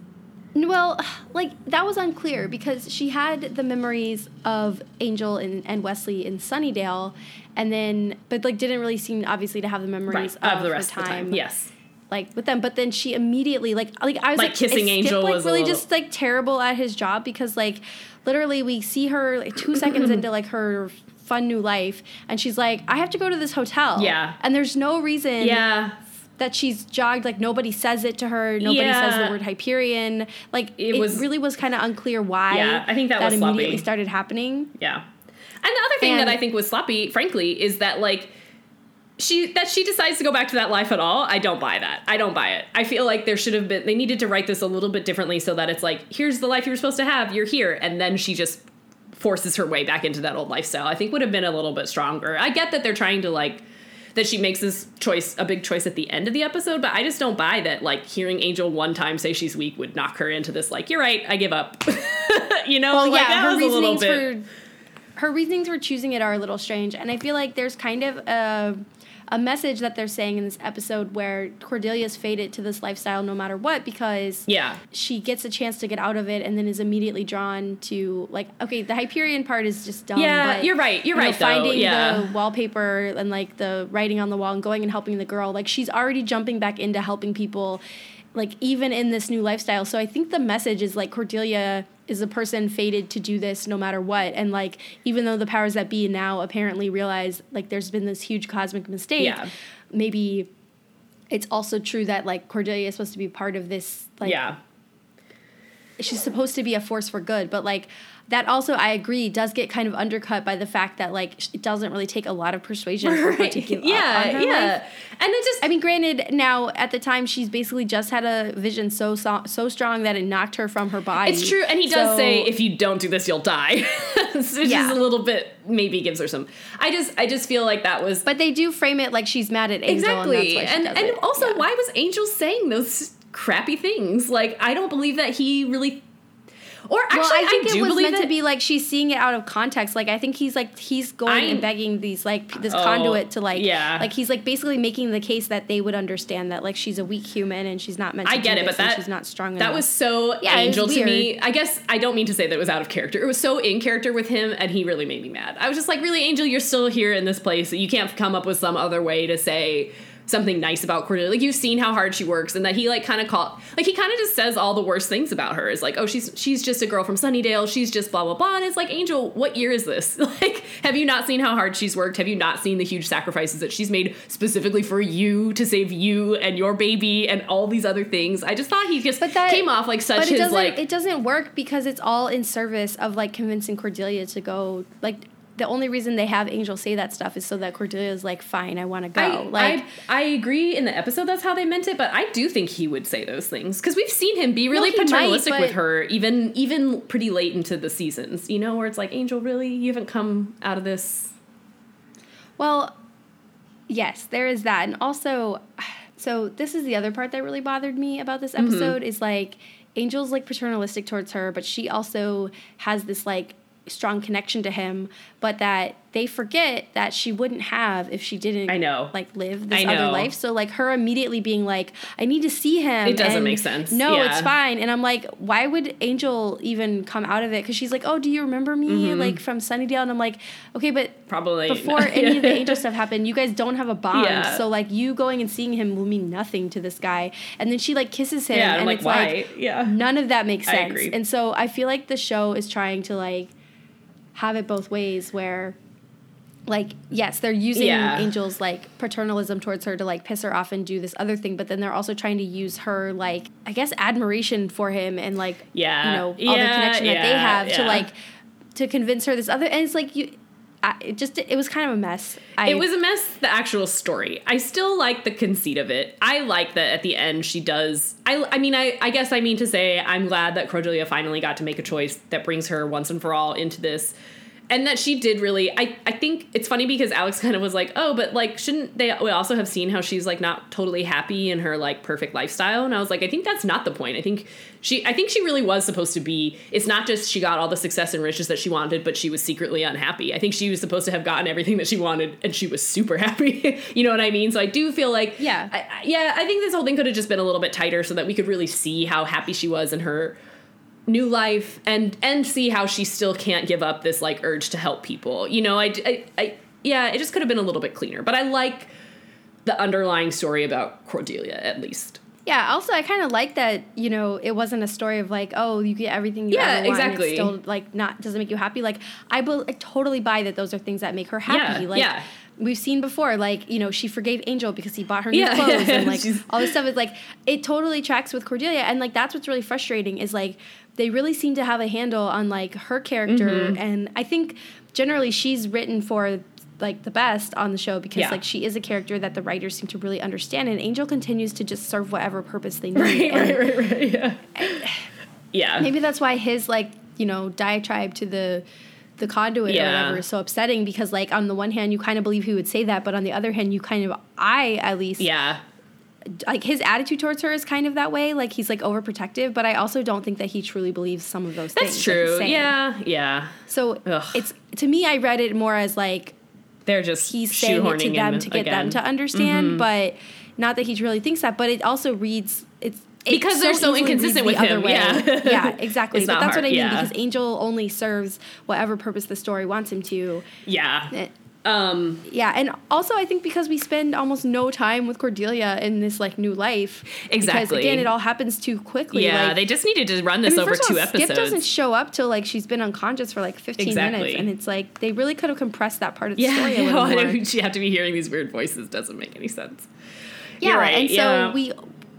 well, like that was unclear because she had the memories of Angel and, and Wesley in Sunnydale, and then but like didn't really seem obviously to have the memories Right, of, of the rest her of the time. time. Yes. like with them. But then she immediately like like I was Like, like, kissing is Skip, Angel like was really little- just like terrible at his job because like literally we see her like two seconds into like her fun new life and she's like I have to go to this hotel Yeah. and there's no reason Yeah. that she's jogged like nobody says it to her nobody says the word Hyperion like It it, was- really was kind of unclear why Yeah, I think that was immediately sloppy. started happening Yeah. And the other thing that I think was sloppy, frankly, is that like she that she decides to go back to that life at all. I don't buy that. I don't buy it. I feel like there should have been they needed to write this a little bit differently so that it's like here's the life you're supposed to have. You're here, and then she just forces her way back into that old lifestyle. I think would have been a little bit stronger. I get that they're trying to like that she makes this choice a big choice at the end of the episode, but I just don't buy that like hearing Angel one time say she's weak would knock her into this like you're right, I give up. you know, well like yeah that her was a little reasonings bit for her reasonings for choosing it are a little strange and i feel like there's kind of a, a message that they're saying in this episode where cordelia's faded to this lifestyle no matter what because Yeah. she gets a chance to get out of it and then is immediately drawn to like okay the hyperion part is just dumb Yeah, but, you're right, you're you know, right, though, finding yeah. the wallpaper and like the writing on the wall and going and helping the girl like she's already jumping back into helping people like even in this new lifestyle so i think the message is like cordelia is a person fated to do this no matter what and like even though the powers that be now apparently realize like there's been this huge cosmic mistake Yeah. maybe it's also true that like cordelia is supposed to be part of this like yeah. she's supposed to be a force for good but like that also i agree does get kind of undercut by the fact that like it doesn't really take a lot of persuasion for her to give up yeah, on her yeah. life. And it just I mean, granted, now at the time she's basically just had a vision so so, so strong that it knocked her from her body. it's true, and he does So- say if you don't do this, you'll die, which Yeah. is a little bit maybe gives her some. I just I just feel like that was but they do frame it like she's mad at Angel, exactly, and that's why she and does and also Yeah. why was Angel saying those crappy things? Like I don't believe that he really. Or actually, well, I think do it was meant that, to be like she's seeing it out of context. Like I think he's like he's going I'm- and begging these like this Oh, conduit to like yeah. like he's like basically making the case that they would understand that like she's a weak human and she's not meant. to I get it, but that she's not strong enough. That enough. was so Yeah, it was angel to me. I guess I don't mean to say that it was out of character. It was so in character with him, and he really made me mad. I was just like, really, Angel, you're still here in this place. You can't come up with some other way to say something nice about Cordelia. Like you've seen how hard she works, and that he like kind of call like he kind of just says all the worst things about her. Is like, oh, she's she's just a girl from Sunnydale. She's just blah blah blah. And it's like, Angel, what year is this? Like, have you not seen how hard she's worked? Have you not seen the huge sacrifices that she's made specifically for you to save you and your baby and all these other things? I just thought he just that- came off like such but it his doesn't like it doesn't work because it's all in service of like convincing Cordelia to go like the only reason they have Angel say that stuff is so that Cordelia's like fine I want to go I, like I, I agree in the episode that's how they meant it, but I do think he would say those things because we've seen him be really might, paternalistic with her, even even pretty late into the seasons. You know, where it's like, Angel, really, you haven't come out of this. well yes there is that and also So this is the other part that really bothered me about this Mm-hmm. episode is like Angel's like paternalistic towards her, but she also has this like strong connection to him, but that they forget that she wouldn't have if she didn't I know. like live this other life. So like her immediately being like, I need to see him. It doesn't and, make sense. No, Yeah. it's fine. And I'm like, why would Angel even come out of it? Because she's like, Oh, do you remember me? Like from Sunnydale? And I'm like, okay, but Mm-hmm. Probably before any of the angel stuff happened, you guys don't have a bond. Yeah. So like you going and seeing him will mean nothing to this guy. And then she like kisses him Yeah, and I'm like, it's why? like yeah. none of that makes sense. And so I feel like the show is trying to like have it both ways where like yes they're using Yeah. angel's like paternalism towards her to like piss her off and do this other thing but then they're also trying to use her like i guess admiration for him and like Yeah. you know all the Yeah, connection that they yeah, have to like to convince her this other and it's like you It just it was kind of a mess. I, it was a mess the actual story. I still like the conceit of it. I like that at the end she does i, I mean I, I guess i mean to say i'm glad that cordelia finally got to make a choice that brings her once and for all into this and that she did really I, I think it's funny because alex kind of was like oh but like shouldn't they we also have seen how she's like not totally happy in her like perfect lifestyle? And i was like i think that's not the point. I think she i think she really was supposed to be it's not just she got all the success and riches that she wanted but she was secretly unhappy. I think she was supposed to have gotten everything that she wanted and she was super happy. You know what i mean? So i do feel like Yeah. I, I- yeah i think this whole thing could have just been a little bit tighter so that we could really see how happy she was in her new life and and see how she still can't give up this like urge to help people you know i, I, I yeah it just could have been a little bit cleaner but i like the underlying story about cordelia at least Yeah. Also, I kind of like that. You know, it wasn't a story of like, oh, you get everything you Yeah, ever want. and exactly. It's still like not doesn't make you happy. Like I, bel I totally buy that those are things that make her happy. Yeah, like yeah. we've seen before. Like you know, she forgave Angel because he bought her new Yeah, clothes yeah, and like all this stuff is like it totally tracks with Cordelia. And like that's what's really frustrating is like they really seem to have a handle on like her character, Mm-hmm. and I think generally she's written for like the best on the show because Yeah. like she is a character that the writers seem to really understand. And angel continues to just serve whatever purpose they need. Right right right right yeah. Yeah. Maybe that's why his like you know diatribe to the the conduit or whatever is so upsetting because like on the one hand you kind of believe he would say that but on the other hand you kind of i at least yeah like his attitude towards her is kind of that way like he's like overprotective but i also don't think that he truly believes some of those things that's true yeah yeah so Ugh. it's to me i read it more as like they're just he's saying it to shoehorning them to get again. Mm-hmm. them to understand, but not that he really thinks that. But it also reads it's it Because they're so inconsistent with the him, other way. yeah. yeah, exactly. But that's what I mean yeah. because Angel only serves whatever purpose the story wants him to. yeah Eh, um Yeah, and also I think because we spend almost no time with Cordelia in this like new life. Because Exactly. again, it all happens too quickly. yeah like, they just needed to run I this mean, over first two all, Skip doesn't show up till like she's been unconscious for like 15 Exactly. minutes, and it's like they really could have compressed that part of the yeah, story a little why more. she have to be hearing these weird voices doesn't make any sense Yeah, right, and so yeah. we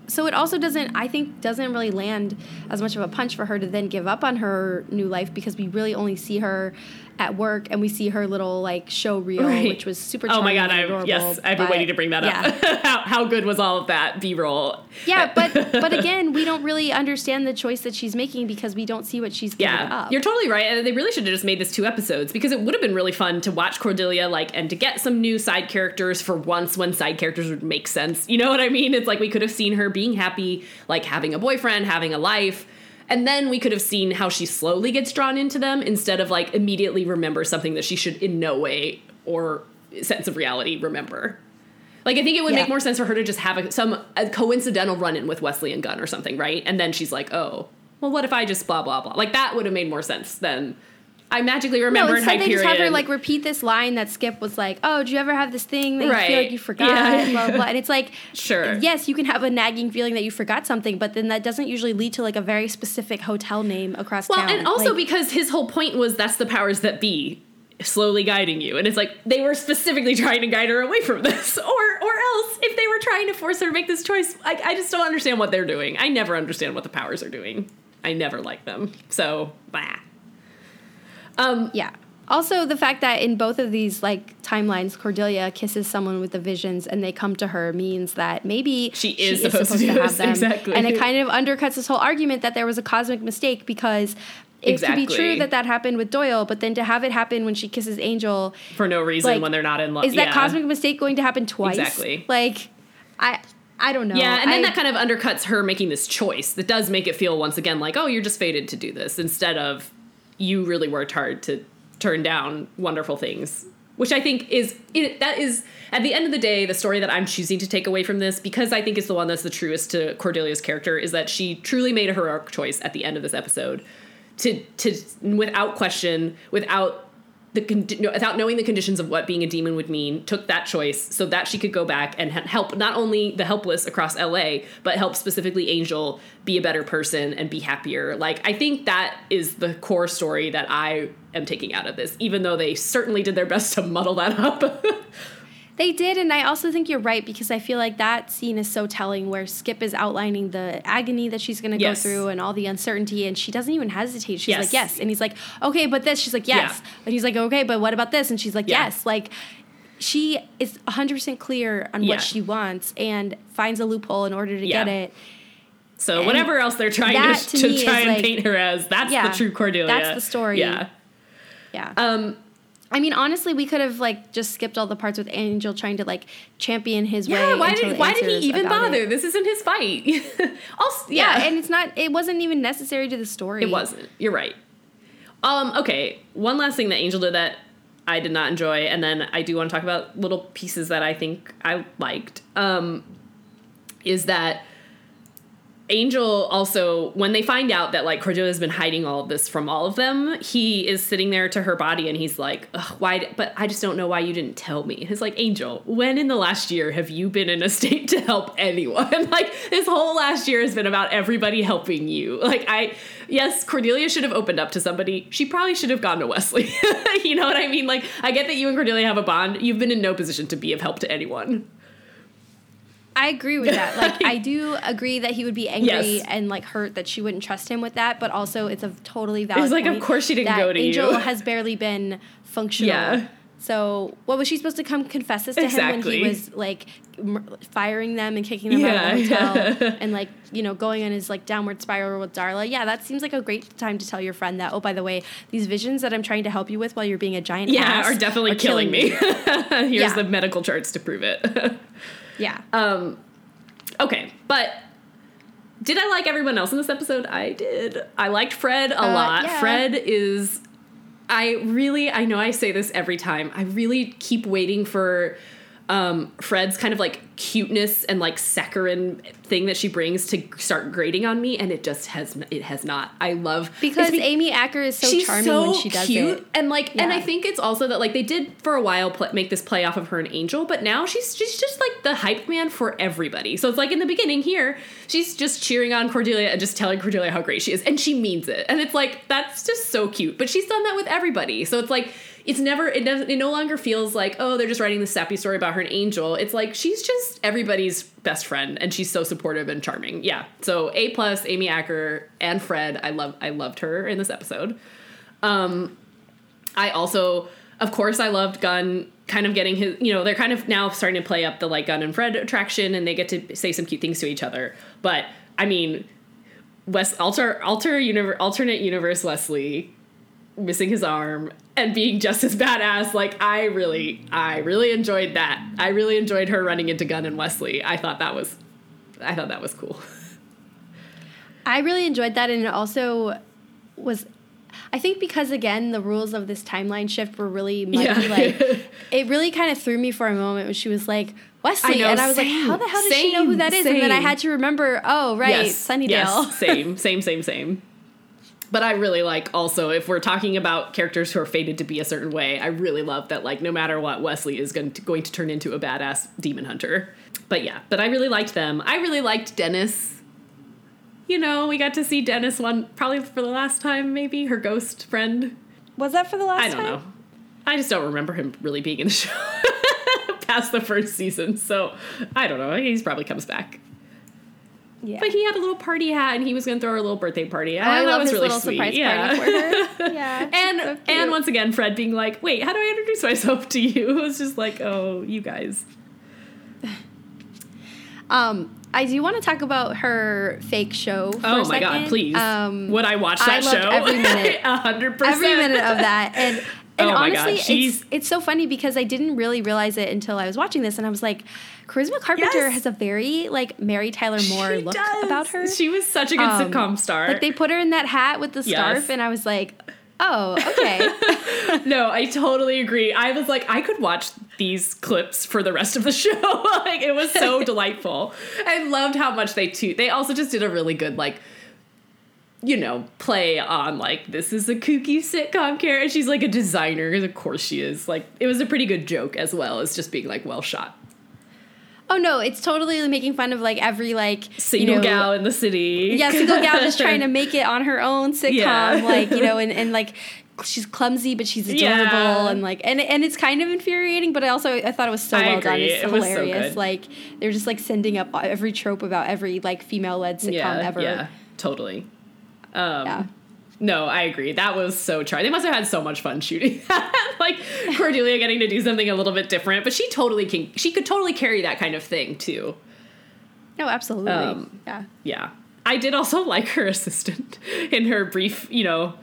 so it also doesn't I think doesn't really land as much of a punch for her to then give up on her new life because we really only see her at work and we see her little like show reel Right. which was super Oh my god! I yes, I've been waiting to bring that yeah. up. how, how good was all of that B roll? yeah, but but again, we don't really understand the choice that she's making because we don't see what she's giving Yeah, up. Yeah. You're totally right. And they really should have just made this two episodes because it would have been really fun to watch Cordelia like and to get some new side characters for once when side characters would make sense. You know what I mean? It's like we could have seen her being happy, like having a boyfriend, having a life. And then we could have seen how she slowly gets drawn into them instead of like immediately remember something that she should in no way or sense of reality remember. Like I think it would Yeah. make more sense for her to just have a, some a coincidental run in with Wesley and Gunn or something, right? And then she's like, "Oh, well, what if I just blah blah blah?" Like that would have made more sense than I magically no, remembered instead they Hyperion. just have her like repeat this line that Skip was like, "Oh, do you ever have this thing that you feel like you forgot?" Yeah. Blah, blah blah. And it's like, Sure. yes, you can have a nagging feeling that you forgot something, but then that doesn't usually lead to like a very specific hotel name across well, town. Well, and also Like, because his whole point was that's the powers that be slowly guiding you, and it's like they were specifically trying to guide her away from this, or or else if they were trying to force her to make this choice, I, I just don't understand what they're doing. I never understand what the powers are doing. I never like them. So, bah. Um, Yeah. Also, the fact that in both of these like timelines, Cordelia kisses someone with the visions and they come to her means that maybe She is supposed to have them. exactly. And it kind of undercuts this whole argument that there was a cosmic mistake because it could be true that that happened with Doyle, but then to have it happen when she kisses Angel, for no reason Like, when they're not in love. is that cosmic mistake going to happen twice? Exactly. Like, I I don't know. Yeah, and then I- that kind of undercuts her making this choice. That does make it feel once again like, oh, you're just fated to do this instead of you really worked hard to turn down wonderful things. Which I think is it, that is at the end of the day the story that I'm choosing to take away from this because I think it's the one that's the truest to Cordelia's character is that she truly made a heroic choice at the end of this episode to to without question without the con- without knowing the conditions of what being a demon would mean, took that choice so that she could go back and help not only the helpless across LA, but help specifically Angel be a better person and be happier. Like I think that is the core story that I am taking out of this, even though they certainly did their best to muddle that up. They did, and I also think you're right because I feel like that scene is so telling where Skip is outlining the agony that she's going to Yes. go through and all the uncertainty, and she doesn't even hesitate. She's Yes. like, yes. And he's like, okay, but this. She's like, yes. Yeah. And he's like, okay, but what about this? And she's like, Yeah. yes. Like, she is 100% clear on Yeah. what she wants and finds a loophole in order to get it. so And whatever else they're trying to, to to try and like- paint her as, that's the true Cordelia. that's the story. Yeah. Yeah. Um, I mean, honestly, we could have like just skipped all the parts with Angel trying to like champion his yeah, way. why did why did he even about it. bother? This isn't his fight. also, Yeah. and it's not. It wasn't even necessary to the story. It wasn't. You're right. Um, okay, one last thing that Angel did that I did not enjoy, and then I do want to talk about little pieces that I think I liked. Um, is that Angel also, when they find out that like Cordelia has been hiding all of this from all of them, he is sitting there to her body and he's like, "Why? But I just don't know why you didn't tell me." He's like, "Angel, when in the last year have you been in a state to help anyone? like this whole last year has been about everybody helping you. Like I, yes, Cordelia should have opened up to somebody. She probably should have gone to Wesley. you know what I mean? Like I get that you and Cordelia have a bond. You've been in no position to be of help to anyone. I agree with that. Like, I do agree that he would be angry Yes. and like hurt that she wouldn't trust him with that. But also, it's a totally valid. It's like, of course she didn't go to Angel you. has barely been functional. Yeah. So what was she supposed to come confess this to him when he was like mur- firing them and kicking them out of the hotel yeah. and like you know going on his like downward spiral with Darla? Yeah, that seems like a great time to tell your friend that. Oh, by the way, these visions that I'm trying to help you with while you're being a giant Yeah, ass are definitely killing, me. Here's Yeah. the medical charts to prove it. Yeah. um, okay, but did I like everyone else in this episode? I did. I liked Fred a Uh, lot. yeah. Fred is. I really, I know I say this every time. I really keep waiting for um, Fred's kind of like cuteness and like saccharine thing that she brings to start grating on me, and it just has it has not. I love because be- Amy Acker is so charming so when she does cute. it. and like and i think it's also that like they did for a while pl- make this play off of her and angel but now she's she's just like the hype man for everybody so it's like in the beginning here she's just cheering on cordelia and just telling cordelia how great she is and she means it and it's like that's just so cute but she's done that with everybody so it's like it's never it doesn't it no longer feels like oh they're just writing this sappy story about her and angel. It's like she's just everybody's best friend and she's so supportive and charming. Yeah. So a plus amy acker and fred i love i loved her in this episode. Um i also of course i loved gunn kind of getting his you know they're kind of now starting to play up the like gunn and fred attraction and they get to say some cute things to each other. But i mean west alter alter universe alternate universe wesley missing his arm and being just as badass like i really i really enjoyed that i really enjoyed her running into gunn and wesley i thought that was i thought that was cool I really enjoyed that, and it also was. I think because again the rules of this timeline shift were really muddy. Yeah. Like it really kind of threw me for a moment when she was like Wesley, I know, and I was like, how the hell does she know who same, that is? And then I had to remember, oh right, Sunnydale. Yes, same, same, same, same. But I really like also if we're talking about characters who are fated to be a certain way, I really love that like no matter what, Wesley is going to, going to turn into a badass demon hunter. But yeah, but I really liked them. I really liked Dennis. You know, we got to see Dennis one probably for the last time, maybe her ghost friend. Was that for the last I don't time? know. I just don't remember him really being in the show past the first season. So I don't know. He's probably comes back. Yeah. But he had a little party hat and he was going to throw her a little birthday party. Oh, I thought love that was his really little sweet. surprise yeah. party for her. Yeah, and so and once again, Fred being like, "Wait, how do I introduce myself to you?" It was just like, "Oh, you guys." Um, I do want to talk about her fake show. For oh a my second. god, please! Um, Would I watch I that loved show? every minute. Hundred percent. every minute of that and and Oh honestly she's- it's it's so funny because I didn't really realize it until I was watching this and I was like Charisma Carpenter Yes. has a very like Mary Tyler Moore She look does. about her. She was such a good Um, sitcom star. Like they put her in that hat with the scarf, Yes. and I was like, oh, okay. no, I totally agree. I was like, I could watch these clips for the rest of the show. like it was so delightful. I loved how much they too. They also just did a really good like you know, play on like this is a kooky sitcom character. She's like a designer, of course she is. Like it was a pretty good joke as well as just being like well shot. Oh no, it's totally making fun of like every like Single you know, gal in the city. Yeah, single gal just trying to make it on her own sitcom, Yeah. like you know, and, and like she's clumsy but she's adorable, Yeah. and like and and it's kind of infuriating, but I also I thought it was so I well done. It's It was so hilarious. like they're just like sending up every trope about every like female led sitcom yeah, ever. Yeah, totally. Um, Yeah. No, I agree. That was so charming. They must have had so much fun shooting that. like Cordelia getting to do something a little bit different, but she totally can. She could totally carry that kind of thing too. No, absolutely. Um, yeah. Yeah, I did also like her assistant in her brief, you know,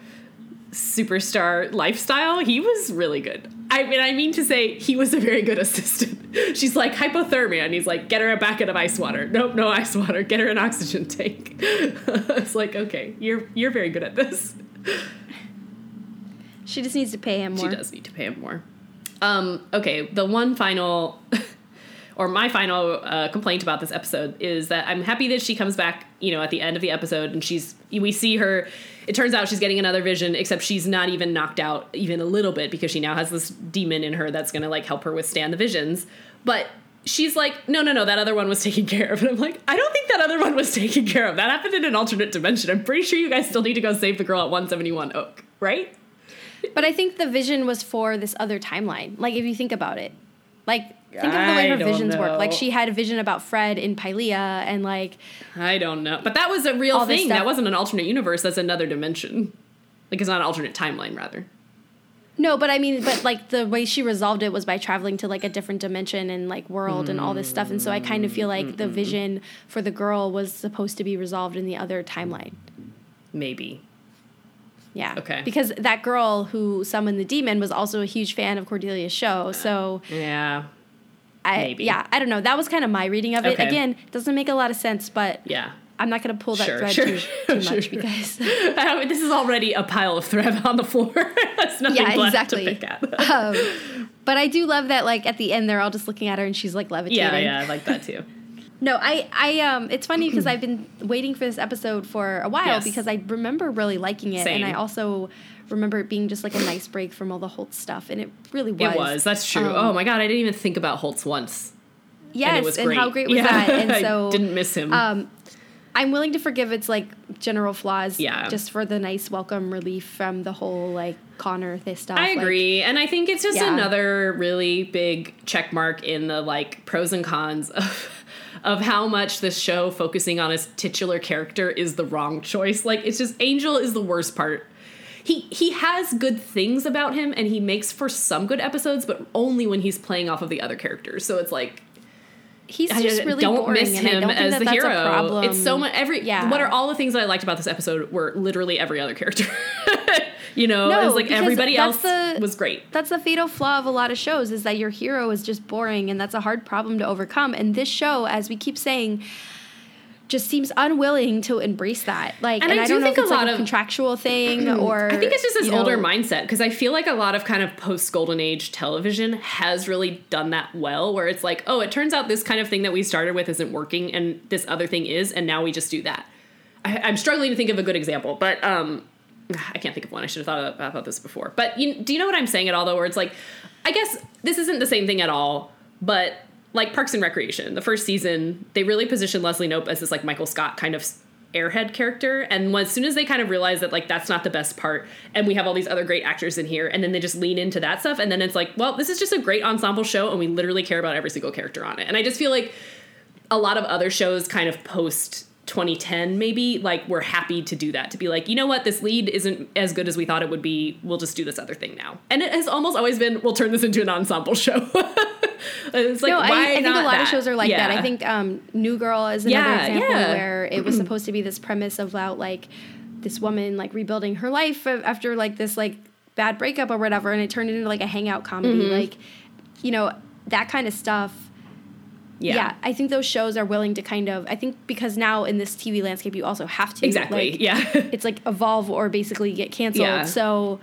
superstar lifestyle. He was really good. I mean, I mean to say he was a very good assistant. She's like hypothermia, and he's like, get her a bucket of ice water. Nope, no ice water. Get her an oxygen tank. it's like, okay, you're you're very good at this. She just needs to pay him more. She does need to pay him more. Um, okay, the one final, or my final uh, complaint about this episode is that I'm happy that she comes back, you know, at the end of the episode and she's, we see her. It turns out she's getting another vision, except she's not even knocked out even a little bit because she now has this demon in her that's gonna like help her withstand the visions. But she's like, no, no, no, that other one was taken care of. And I'm like, I don't think that other one was taken care of. That happened in an alternate dimension. I'm pretty sure you guys still need to go save the girl at 171 Oak, right? But I think the vision was for this other timeline. Like if you think about it. Like think of the way her visions work. Like she had a vision about Fred in Pylea and like I don't know. But that was a real thing. That wasn't an alternate universe. That's another dimension. Like it's not an alternate timeline, rather. No, but I mean, but like the way she resolved it was by traveling to like a different dimension and like world and all this stuff. And so I kind of feel like the vision for the girl was supposed to be resolved in the other timeline. Maybe. Yeah. Okay. Because that girl who summoned the demon was also a huge fan of Cordelia's show. So Yeah. I, Maybe. yeah, I don't know. That was kind of my reading of it. Okay. Again, doesn't make a lot of sense, but Yeah. I'm not going to pull that Sure, thread sure, too, sure, too much because. This is already a pile of thread on the floor. That's nothing Yeah, left exactly. to pick at. um, but I do love that, like at the end, they're all just looking at her and she's like levitating. yeah, yeah, I like that too. No, I, I, um, it's funny because I've been waiting for this episode for a while Yes. because I remember really liking it, Same. and I also remember it being just like a nice break from all the Holtz stuff, and it really was. It was. That's true. Um, oh my god, I didn't even think about Holtz once. Yes, and it was great. how great was Yeah. that? And so didn't miss him. Um, I'm willing to forgive its like general flaws, Yeah. just for the nice welcome relief from the whole like Connor this stuff. I like- agree. and I think it's just Yeah. another really big check mark in the like pros and cons of of how much this show focusing on his titular character is the wrong choice. Like it's just Angel is the worst part. He he has good things about him and he makes for some good episodes, but only when he's playing off of the other characters. So it's like he's I just really don't boring, miss him as that the that's hero. A problem. It's so much every Yeah. what are all the things that I liked about this episode were literally every other character. you know, No, it was like everybody else the- was great. That's the fatal flaw of a lot of shows is that your hero is just boring and that's a hard problem to overcome. And this show, as we keep saying, just seems unwilling to embrace that. Like, And and, I I, do don't know think if it's a like lot a of- contractual thing or I think it's just this you know, older mindset because I feel like a lot of kind of post golden age television has really done that well, where it's like, oh, it turns out this kind of thing that we started with isn't working, and this other thing is, and now we just do that. I, I'm struggling to think of a good example, but um, I can't think of one. I should have thought about, about this before. But you, do you know what I'm saying at all? Though, where it's like, I guess this isn't the same thing at all, but like Parks and Recreation, the first season, they really positioned Leslie Knope as this like Michael Scott kind of airhead character. And as soon as they kind of realize that like that's not the best part, and we have all these other great actors in here, and then they just lean into that stuff, and then it's like, well, this is just a great ensemble show, and we literally care about every single character on it. And I just feel like a lot of other shows kind of post 2010 maybe like we're happy to do that to be like you know what this lead isn't as good as we thought it would be we'll just do this other thing now and it has almost always been we'll turn this into an ensemble show it's like no, why I, I think a lot that? of shows are like that. I think um, New Girl is another Yeah, example yeah. where it was supposed to be this premise about like this woman like rebuilding her life after like this like bad breakup or whatever, and it turned into like a hangout comedy. Mm-hmm. Like, you know, that kind of stuff. Yeah. yeah. I think those shows are willing to kind of. I think because now in this TV landscape, you also have to Exactly. like, yeah. it's like evolve or basically get canceled. Yeah. So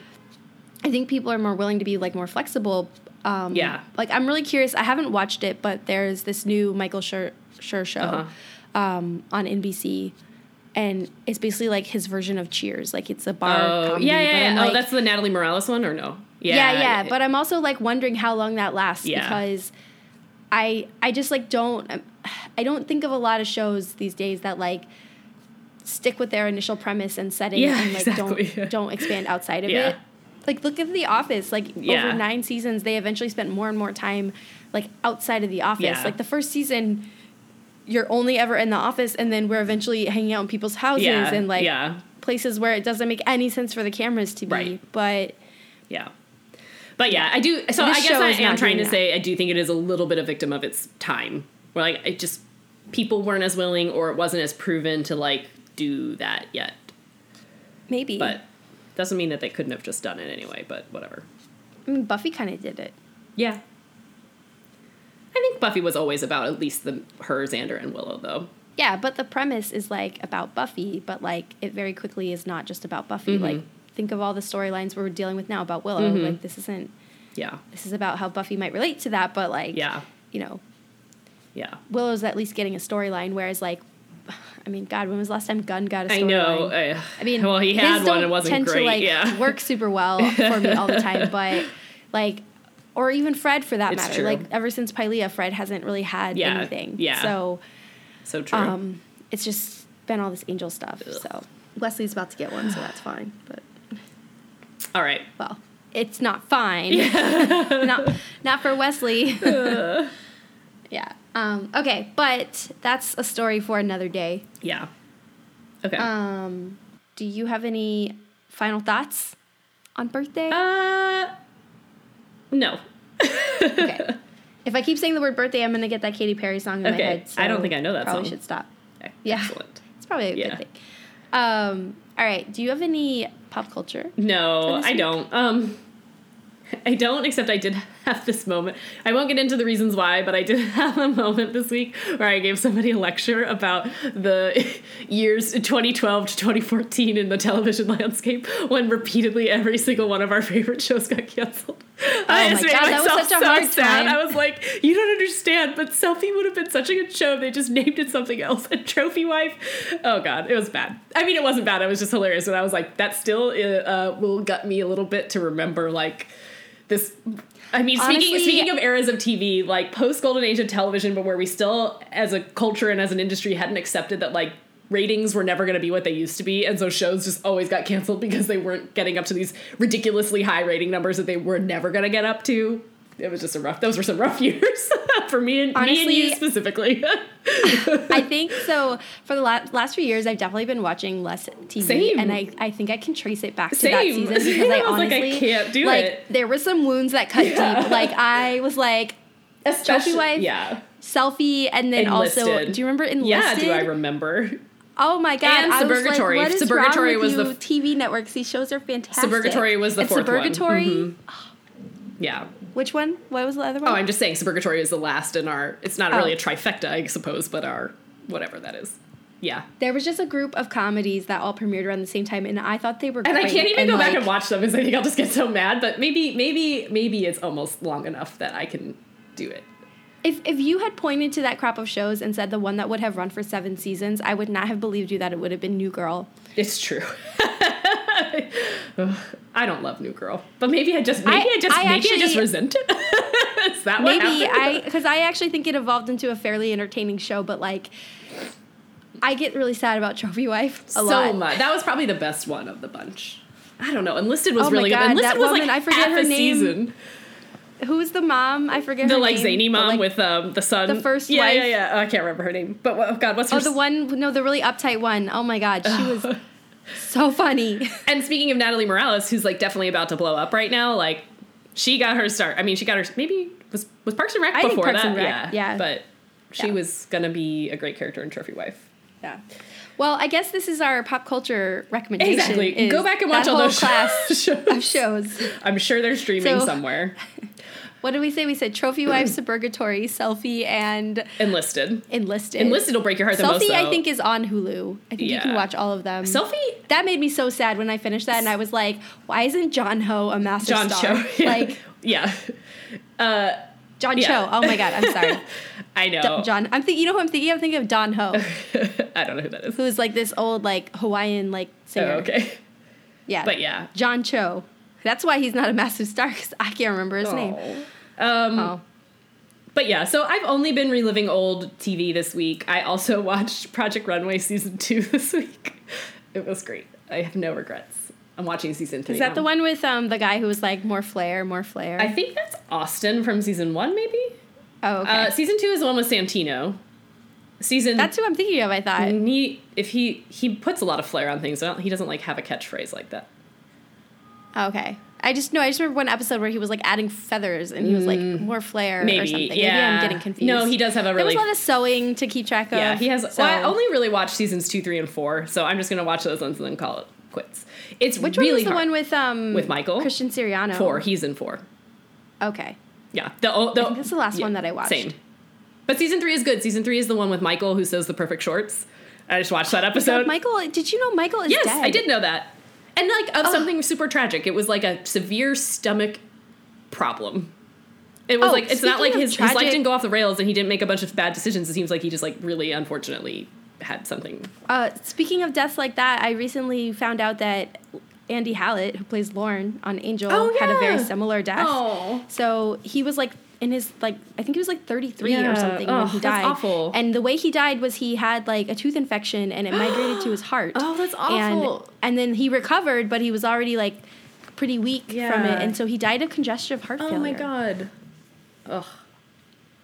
I think people are more willing to be like more flexible. Um, Yeah. Like I'm really curious. I haven't watched it, but there's this new Michael Schur, Schur show Uh-huh. um, on NBC. And it's basically like his version of Cheers. Like it's a bar. Oh, comedy, yeah, but yeah, I'm oh, that's the Natalie Morales one, or no? yeah, yeah. But I'm also like wondering how long that lasts Yeah. because I I just like don't um, I don't think of a lot of shows these days that like stick with their initial premise and setting Yeah, and like exactly. don't don't expand outside of Yeah. it. Like look at The Office. Like Yeah. over nine seasons, they eventually spent more and more time like outside of the office. Like the first season, you're only ever in the office, and then we're eventually hanging out in people's houses and like places where it doesn't make any sense for the cameras to be. Right. But yeah. But yeah, I do. So This I guess I am trying to say I do think it is a little bit a victim of its time. Where like it just people weren't as willing, or it wasn't as proven to like do that yet. maybe. But doesn't mean that they couldn't have just done it anyway. But whatever. I mean, Buffy kind of did it. Yeah. I think Buffy was always about at least the her, Xander, and Willow, though. Yeah, but the premise is like about Buffy, but like it very quickly is not just about Buffy. Mhm. Like think of all the storylines we're dealing with now about Willow. Mhm. Like this isn't Yeah, this is about how Buffy might relate to that, but like yeah, you know, yeah. Willow's at least getting a storyline whereas like I mean, God, when was the last time Gunn got a storyline? I know. uh, I mean, well, he had one. It wasn't tend great. to like yeah, work super well for me all the time, but like, or even Fred for that It's matter. true. Like ever since Pylea, Fred hasn't really had Yeah, anything. yeah. So so true. um, it's just been all this angel stuff. Ugh. So Wesley's about to get one, so that's fine. But All right. well, it's not fine. not not for Wesley. yeah. Um, okay, but that's a story for another day. Yeah. Okay. Um, do you have any final thoughts on birthday? uh, no. okay. If I keep saying the word birthday, I'm gonna get that Katy Perry song in Okay. my head. I don't think I know that probably song. should stop. Okay, Yeah. Excellent. It's probably a Yeah. good thing. Um, all right. Do you have any pop culture? No, I don't. Um, I don't. Except I did have this moment. I won't get into the reasons why, but I did have a moment this week where I gave somebody a lecture about the years 2012 to 2014 in the television landscape when repeatedly every single one of our favorite shows got canceled. I Oh just my made God, that was myself such a so hard sad. time. I was like, you don't understand, but Selfie would have been such a good show if they just named it something else. And Trophy Wife, oh god, it was bad. I mean, it wasn't bad. It was just hilarious. And I was like, that still uh, will gut me a little bit to remember like this. I mean, speaking Honestly- speaking of eras of TV, like post Golden Age of television, but where we still, as a culture and as an industry, hadn't accepted that like ratings were never going to be what they used to be, and so shows just always got canceled because they weren't getting up to these ridiculously high rating numbers that they were never going to get up to. It was just a rough. Those were some rough years for me and me and Honestly- you specifically. I think so. For the la- last few years, I've definitely been watching less TV, Same. and I, I think I can trace it back to that season because Same. I I was like, I honestly can't do like it. there were some wounds that cut Yeah. deep. Like I was like Especially, Wife, yeah. selfie, and then also do you remember Enlisted? Yeah, do I remember? Oh my god! And I was like, Suburgatory. what is Suburgatory wrong was with the you f- TV networks. These shows are fantastic. Suburgatory was the and fourth one. Suburgatory. Mm-hmm. Yeah. Which one? What was the other oh, one? Oh, I'm just saying Suburgatory is the last in our. It's not Oh. really a oh. trifecta, I suppose, but our whatever that is. Yeah. There was just a group of comedies that all premiered around the same time, and I thought they were. And I can't even go back and watch them because I think I'll just get so mad. But maybe, maybe, maybe it's almost long enough that I can do it. If if you had pointed to that crop of shows and said the one that would have run for seven seasons, I would not have believed you that it would have been New Girl. It's true. I don't love New Girl, but maybe I just maybe I, I- just I maybe I just actually- resent it. is that Maybe? I because I actually think it evolved into a fairly entertaining show, but like. I get really sad about Trophy Wife a so lot. much. That was probably the best one of the bunch. I don't know. Enlisted was Oh really God, good. Enlisted was woman, like I forget half her name. season. Who's the mom? I forget The her like name, zany mom like- with um the son. the first yeah, yeah, wife. yeah. Oh, I can't remember her name. But oh god, what's her? Oh, the one no, the really uptight one. Oh my god, she was so funny. And speaking of Natalie Morales, who's like definitely about to blow up right now, like she got her start. I mean, she got her maybe was was Parks and Rec I before that, Rec, yeah, yeah. But she Yeah. was gonna be a great character in Trophy Wife. Yeah. Well, I guess this is our pop culture recommendation. Exactly. Go back and watch all those class shows. of shows. I'm sure they're streaming So- somewhere. What did we say? We said Trophy Wives, Suburgatory, Selfie, and Enlisted. Enlisted. Enlisted will break your heart the most. Selfie, I think, is on Hulu. I think you can watch all of them. Selfie. That made me so sad when I finished that, and I was like, "Why isn't John Ho a master John star?" Cho. Yeah. Like yeah. Uh, John Yeah. Cho. Oh my god, I'm sorry, I know. D- John. I'm thinking. You know who I'm thinking? I'm thinking of Don Ho, I don't know who that is. who is like this old like Hawaiian like singer. Oh, okay. Yeah. But yeah. John Cho. That's why he's not a massive star because I can't remember his name. Um, Oh. But yeah, so I've only been reliving old TV this week. I also watched Project Runway season two this week. It was great. I have no regrets. I'm watching season three. Is that now. the one with um the guy who was like more flair, more flair? I think that's Austin from season one, maybe. oh, okay. Uh, season two is the one with Santino. Season That's who I'm thinking of. I thought. he if he he puts a lot of flair on things. He doesn't like have a catchphrase like that. Okay. I just know. I just remember one episode where he was like adding feathers and he was like more flair or Mm. Maybe, something. Maybe. I'm getting confused. No, he does have a really. There was a lot of sewing to keep track of. Yeah, he has. So. Well, I only really watched seasons two, three, and four, so I'm just gonna watch those ones and then call it quits. It's Which really one is the hard. one with um With Michael? Christian Siriano? four. He's in four. Okay. Yeah, the, o- the I think that's the last yeah, one that I watched. Same, but season three is good. Season three is the one with Michael who sews the perfect shorts. I just watched that So episode. Michael, did you know Michael is yes, dead? I did know that, and like of Oh. something super tragic. It was like a severe stomach problem. It was Oh, like it's not like speaking of his, his life didn't go off the rails and he didn't make a bunch of bad decisions. It seems like he just like really unfortunately had something Uh, speaking of deaths like that, I recently found out that Andy Hallett, who plays Lorne on Angel, Oh, had a very similar death. Oh. So he was like in his like I think he was like 33 Yeah. or something Oh, when he that's died. awful. And the way he died was he had like a tooth infection and it migrated to his heart. Oh, that's And, awful. and then he recovered, but he was already like pretty weak from it, and so he died of congestive heart Oh failure. Oh my god. Ugh.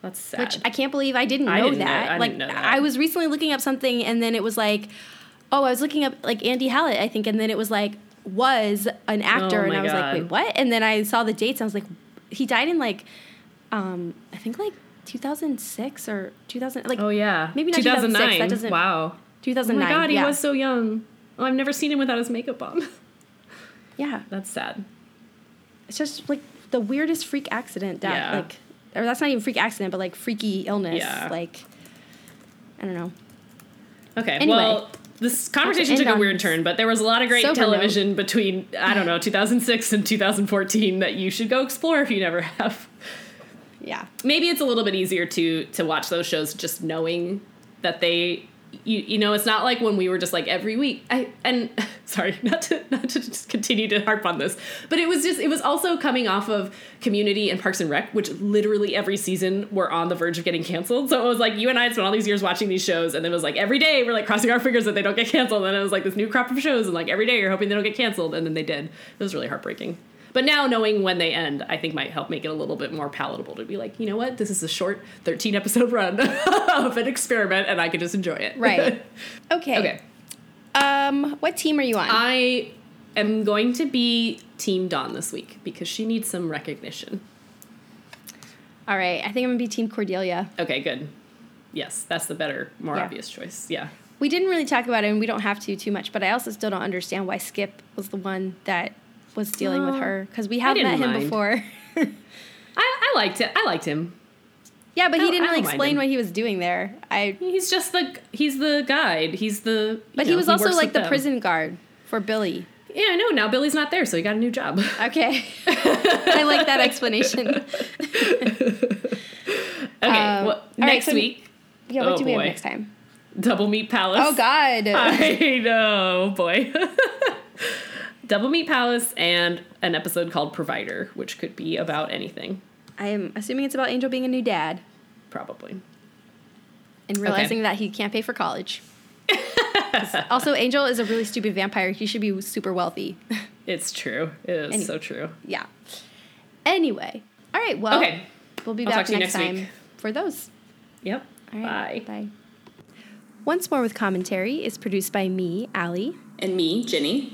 That's sad. Which I can't believe I didn't know I didn't know- that. I like didn't know that. I was recently looking up something and then it was like oh, I was looking up like Andy Hallett, I think, and then it was like was an actor Oh and I was like, wait, what? And then I saw the dates and I was like he died in like um I think like 2006 or 2000 like oh yeah. Maybe not 2006, that doesn't- Wow. Oh 2009. my god, he yeah. was so young. Oh, I've never seen him without his makeup on. yeah. That's sad. It's just like the weirdest freak accident that Yeah. like or that's not even freak accident, but like freaky illness. Yeah. Like I don't know. Okay. Anyway. Well, this conversation took a weird turn, but there was a lot of great television between I don't know 2006 and 2014 that you should go explore if you never have. Yeah. maybe it's a little bit easier to to watch those shows just knowing that they you you know it's not like when we were just like every week I and sorry not to not to just continue to harp on this but it was just it was also coming off of Community and Parks and Rec which literally every season were on the verge of getting canceled. So it was like you and I spent all these years watching these shows and it was like every day we're like crossing our fingers that they don't get canceled and it was like this new crop of shows and like every day you're hoping they don't get canceled and then they did. It was really heartbreaking but now knowing when they end, I think might help make it a little bit more palatable to be like, you know what, this is a short 13 episode run of an experiment and I can just enjoy it. Right. Okay. okay. Um, what team are you on? I am going to be Team Dawn this week because she needs some recognition. All right, I think I'm gonna be Team Cordelia. Okay, good. Yes, that's the better, more Yeah. obvious choice. Yeah. We didn't really talk about it, and we don't have to too much. But I also still don't understand why Skip was the one that was dealing with Oh, her because we have met him mind. before. I, I liked it. I liked him. yeah, but he didn't I really explain what he was doing there. I. He's just the he's the guide. He's the But know, he was also works like the them. prison guard for Billy. Yeah, I know. Now Billy's not there, so he got a new job. Okay, I like that explanation. Okay, Um, well, all right, next so- week, Yeah, what Oh, do we have next time? Double Meat Palace. Oh God. I know, boy. Double Meat Palace and an episode called Provider, which could be about anything, I am assuming it's about Angel being a new dad probably. and realizing that he can't pay for college. also, Angel is a really stupid vampire. He should be super wealthy. It's true. It is Any- so true. yeah. Anyway, all right. Well, Okay. we'll be I'll back talk to you next, next time week. for those. Yep. All right. Bye. Bye. Once More with Commentary is produced by me, Allie. And me, Ginny.